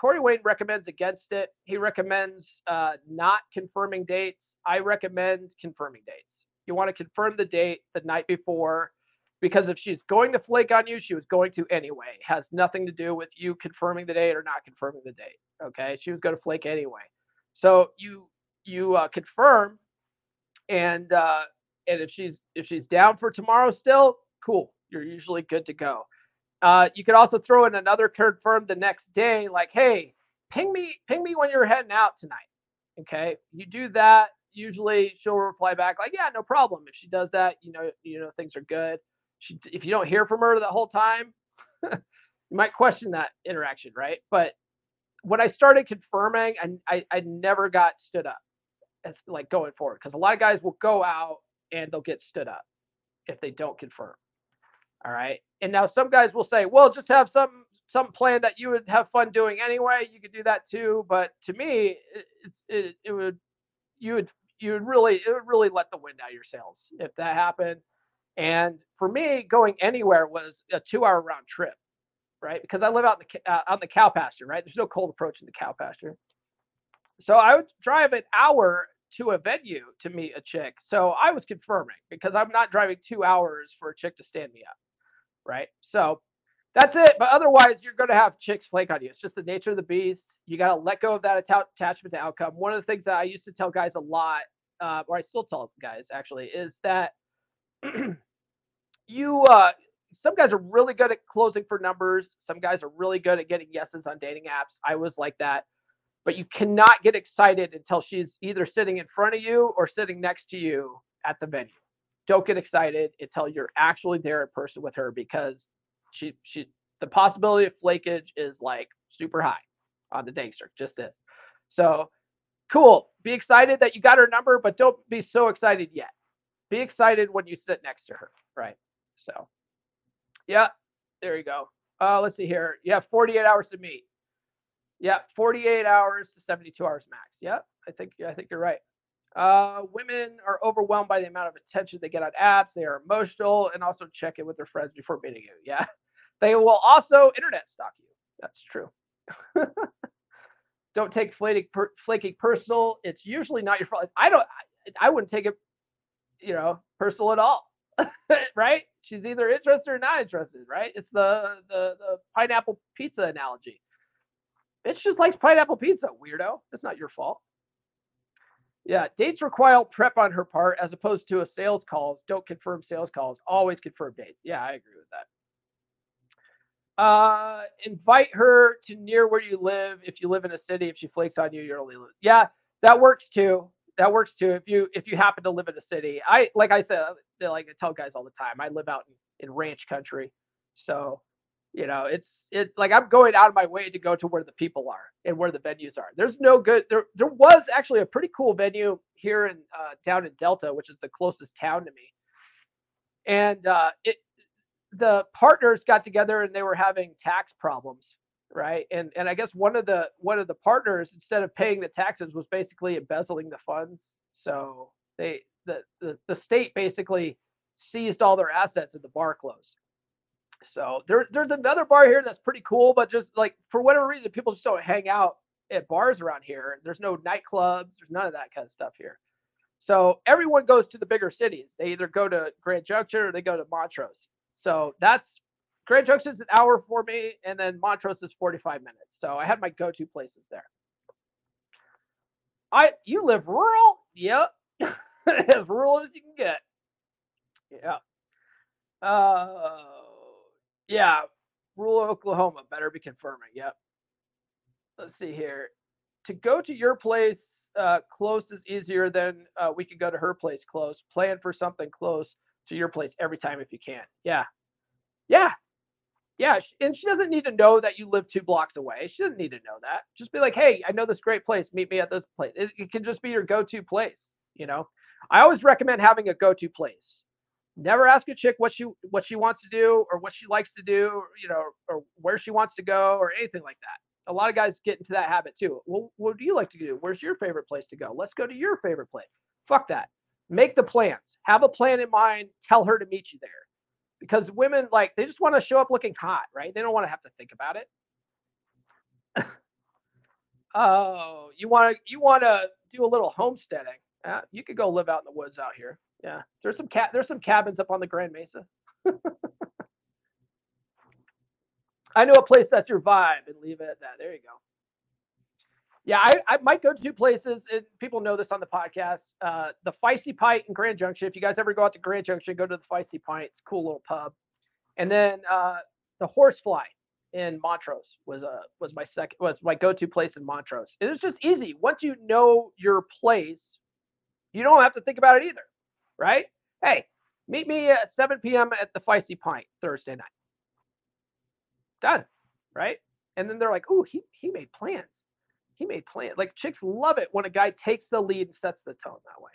Corey Wayne recommends against it. He recommends uh, not confirming dates. I recommend confirming dates. You want to confirm the date the night before because if she's going to flake on you, she was going to anyway. It has nothing to do with you confirming the date or not confirming the date. Okay, she was going to flake anyway. So you you uh, confirm, and uh, and if she's if she's down for tomorrow still, cool. You're usually good to go. Uh, you could also throw in another confirm the next day, like, hey, ping me, ping me when you're heading out tonight. Okay, you do that. Usually she'll reply back like, yeah, no problem. If she does that, you know, you know things are good. She, if you don't hear from her the whole time, *laughs* you might question that interaction, right? But when I started confirming, I, I never got stood up as like going forward because a lot of guys will go out and they'll get stood up if they don't confirm. All right. And now some guys will say, well, just have some some plan that you would have fun doing anyway. You could do that too. But to me, it, it's it, it would you would you would really it would really let the wind out of your sails if that happened. And for me, going anywhere was a two-hour round trip, right? Because I live out in the uh, on the cow pasture, right? There's no cold approach in the cow pasture, so I would drive an hour to a venue to meet a chick. So I was confirming because I'm not driving two hours for a chick to stand me up right? So that's it. But otherwise, you're going to have chicks flake on you. It's just the nature of the beast. You got to let go of that attachment to outcome. One of the things that I used to tell guys a lot, uh, or I still tell guys actually, is that *clears throat* you, uh, some guys are really good at closing for numbers. Some guys are really good at getting yeses on dating apps. I was like that. But you cannot get excited until she's either sitting in front of you or sitting next to you at the venue don't get excited until you're actually there in person with her because she she the possibility of flakage is like super high on the Dangster, just is. So cool. Be excited that you got her number, but don't be so excited yet. Be excited when you sit next to her, right? So yeah, there you go. Uh, let's see here. You have 48 hours to meet. Yeah, 48 hours to 72 hours max. Yeah, I think I think you're right. Uh, women are overwhelmed by the amount of attention they get on apps. They are emotional and also check in with their friends before meeting you. Yeah. *laughs* They will also internet stalk you. That's true. *laughs* don't take flaking, per, flaking personal. It's usually not your fault. I don't, I, I wouldn't take it, you know, personal at all. *laughs* right? She's either interested or not interested, right? It's the the the pineapple pizza analogy. Bitch just likes pineapple pizza, weirdo. It's not your fault. Yeah, dates require prep on her part as opposed to a sales calls. Don't confirm sales calls. Always confirm dates. Yeah, I agree with that. Uh, invite her to near where you live. If you live in a city, if she flakes on you, you're only lose. Yeah, that works too. That works too. If you if you happen to live in a city, I like I said, like I tell guys all the time, I live out in, in ranch country, so you know it's it like i'm going out of my way to go to where the people are and where the venues are. There's no good there there was actually a pretty cool venue here in uh, down in delta which is the closest town to me. And uh, it the partners got together and they were having tax problems right? And and i guess one of the one of the partners instead of paying the taxes was basically embezzling the funds. So they the the, the state basically seized all their assets and the bar closed so there, there's another bar here that's pretty cool, but just like for whatever reason, people just don't hang out at bars around here. There's no nightclubs. There's none of that kind of stuff here. So everyone goes to the bigger cities. They either go to Grand Junction or they go to Montrose. So that's Grand Junction is an hour for me, and then Montrose is 45 minutes. So I had my go-to places there. I you live rural? Yep. *laughs* as rural as you can get. Yeah. Uh yeah, rural Oklahoma better be confirming. Yep. Let's see here. To go to your place uh, close is easier than uh, we could go to her place close. Plan for something close to your place every time if you can. Yeah. Yeah. Yeah. And she doesn't need to know that you live two blocks away. She doesn't need to know that. Just be like, hey, I know this great place. Meet me at this place. It, it can just be your go to place. You know, I always recommend having a go to place never ask a chick what she what she wants to do or what she likes to do you know or where she wants to go or anything like that. A lot of guys get into that habit too. Well what do you like to do? Where's your favorite place to go? Let's go to your favorite place. Fuck that. Make the plans. Have a plan in mind. Tell her to meet you there. Because women like they just want to show up looking hot right? They don't want to have to think about it. *laughs* Oh you want to you want to do a little homesteading. Uh, you could go live out in the woods out here yeah, there's some cat. There's some cabins up on the Grand Mesa. *laughs* I know a place that's your vibe, and leave it at that. There you go. Yeah, I, I might go to places. And people know this on the podcast. Uh, the Feisty Pint in Grand Junction. If you guys ever go out to Grand Junction, go to the Feisty Pint. It's a cool little pub. And then uh, the Horsefly in Montrose was a uh, was my second was my go-to place in Montrose. It was just easy. Once you know your place, you don't have to think about it either right? Hey, meet me at 7 p.m. at the Feisty Pint Thursday night. Done, right? And then they're like, "Ooh, he he made plans. He made plans." Like chicks love it when a guy takes the lead and sets the tone that way.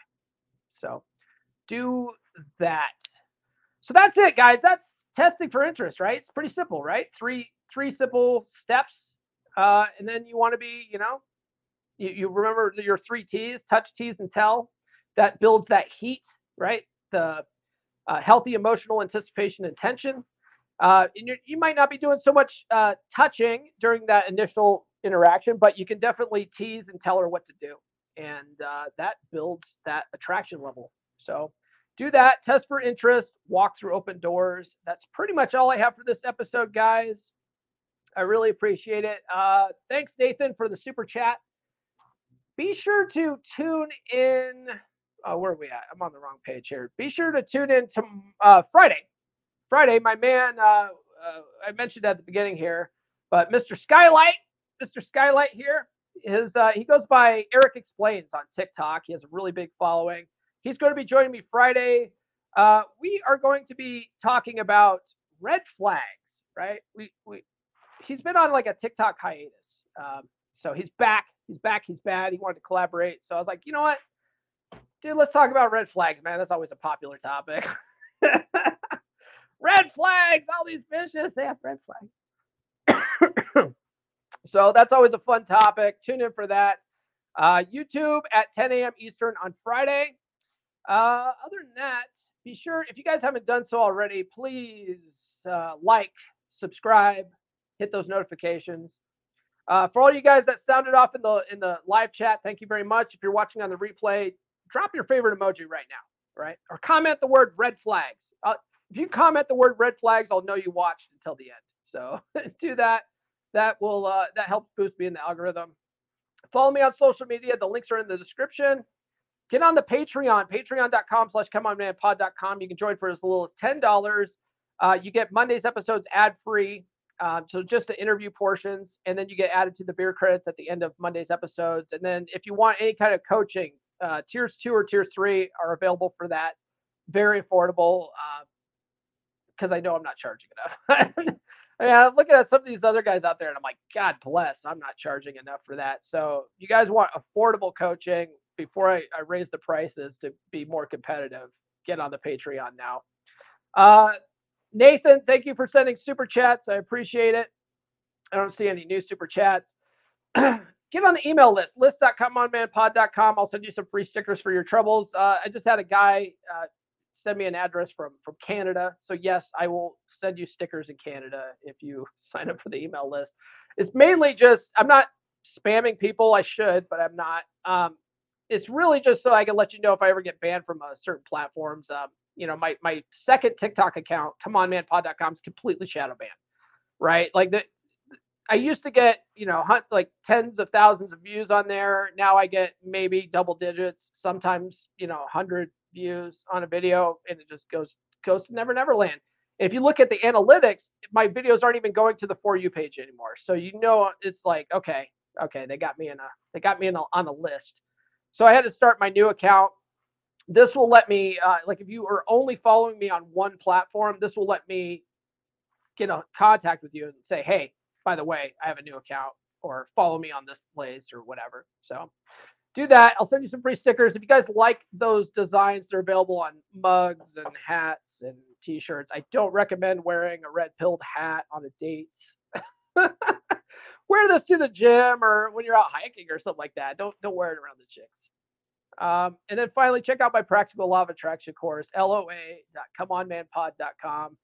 So, do that. So that's it, guys. That's testing for interest, right? It's pretty simple, right? Three three simple steps, uh, and then you want to be, you know, you, you remember your three T's: touch, tease, and tell. That builds that heat right? The uh, healthy emotional anticipation and tension. Uh, and you might not be doing so much uh, touching during that initial interaction, but you can definitely tease and tell her what to do. And uh, that builds that attraction level. So do that, test for interest, walk through open doors. That's pretty much all I have for this episode, guys. I really appreciate it. Uh, thanks, Nathan, for the super chat. Be sure to tune in uh, where are we at? I'm on the wrong page here. Be sure to tune in to uh, Friday. Friday, my man, uh, uh, I mentioned at the beginning here, but Mr. Skylight, Mr. Skylight here, his uh, he goes by Eric Explains on TikTok. He has a really big following. He's going to be joining me Friday. Uh, we are going to be talking about red flags, right? We we he's been on like a TikTok hiatus, um, so he's back. He's back. He's bad. He wanted to collaborate, so I was like, you know what? Dude, let's talk about red flags, man. That's always a popular topic. *laughs* red flags, all these bitches, they have red flags. *coughs* so that's always a fun topic. Tune in for that. Uh, YouTube at 10 a.m. Eastern on Friday. Uh, other than that, be sure if you guys haven't done so already, please uh, like, subscribe, hit those notifications. Uh, for all you guys that sounded off in the in the live chat, thank you very much. If you're watching on the replay, drop your favorite emoji right now, right? Or comment the word red flags. Uh, if you comment the word red flags, I'll know you watched until the end. So *laughs* do that. That will uh, that helps boost me in the algorithm. Follow me on social media. The links are in the description. Get on the Patreon, patreon.com slash comeonmanpod.com. You can join for as little as $10. Uh, you get Monday's episodes ad free. Um, so just the interview portions, and then you get added to the beer credits at the end of Monday's episodes. And then if you want any kind of coaching, uh, tiers two or tier three are available for that. Very affordable because uh, I know I'm not charging enough. *laughs* yeah, I'm looking at some of these other guys out there, and I'm like, God bless, I'm not charging enough for that. So you guys want affordable coaching before I, I raise the prices to be more competitive? Get on the Patreon now. Uh, Nathan, thank you for sending super chats. I appreciate it. I don't see any new super chats. *clears throat* Get on the email list, list.comeonmanpod.com. I'll send you some free stickers for your troubles. Uh, I just had a guy uh, send me an address from from Canada. So yes, I will send you stickers in Canada if you *laughs* sign up for the email list. It's mainly just I'm not spamming people. I should, but I'm not. Um, it's really just so I can let you know if I ever get banned from uh, certain platforms. Um, you know, my my second TikTok account, comeonmanpod.com, is completely shadow banned. Right? Like the I used to get, you know, hunt like tens of thousands of views on there. Now I get maybe double digits, sometimes, you know, 100 views on a video and it just goes goes to Never Never Land. If you look at the analytics, my videos aren't even going to the for you page anymore. So you know it's like, okay, okay, they got me in a they got me in a, on a list. So I had to start my new account this will let me uh, like if you are only following me on one platform this will let me get in contact with you and say hey by the way i have a new account or follow me on this place or whatever so do that. I'll send you some free stickers. If you guys like those designs they're available on mugs and hats and t-shirts. I don't recommend wearing a red pilled hat on a date. *laughs* Wear this to the gym or when you're out hiking or something like that. Don't don't wear it around the chicks. Um, and then finally, check out my practical law of attraction course, loa.comeonmanpod.com.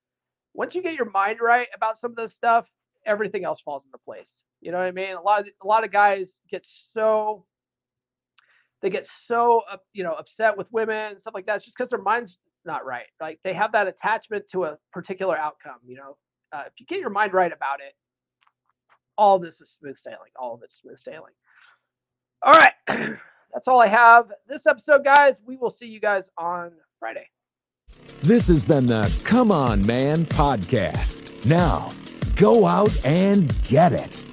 Once you get your mind right about some of this stuff, everything else falls into place. You know what I mean? A lot of a lot of guys get so they get so uh, you know upset with women and stuff like that. It's just because their mind's not right. Like they have that attachment to a particular outcome. You know, uh, if you get your mind right about it, all this is smooth sailing. All of it's smooth sailing. All right. *clears throat* that's all I have this episode, guys. We will see you guys on Friday. This has been the Come On Man podcast. Now, go out and get it.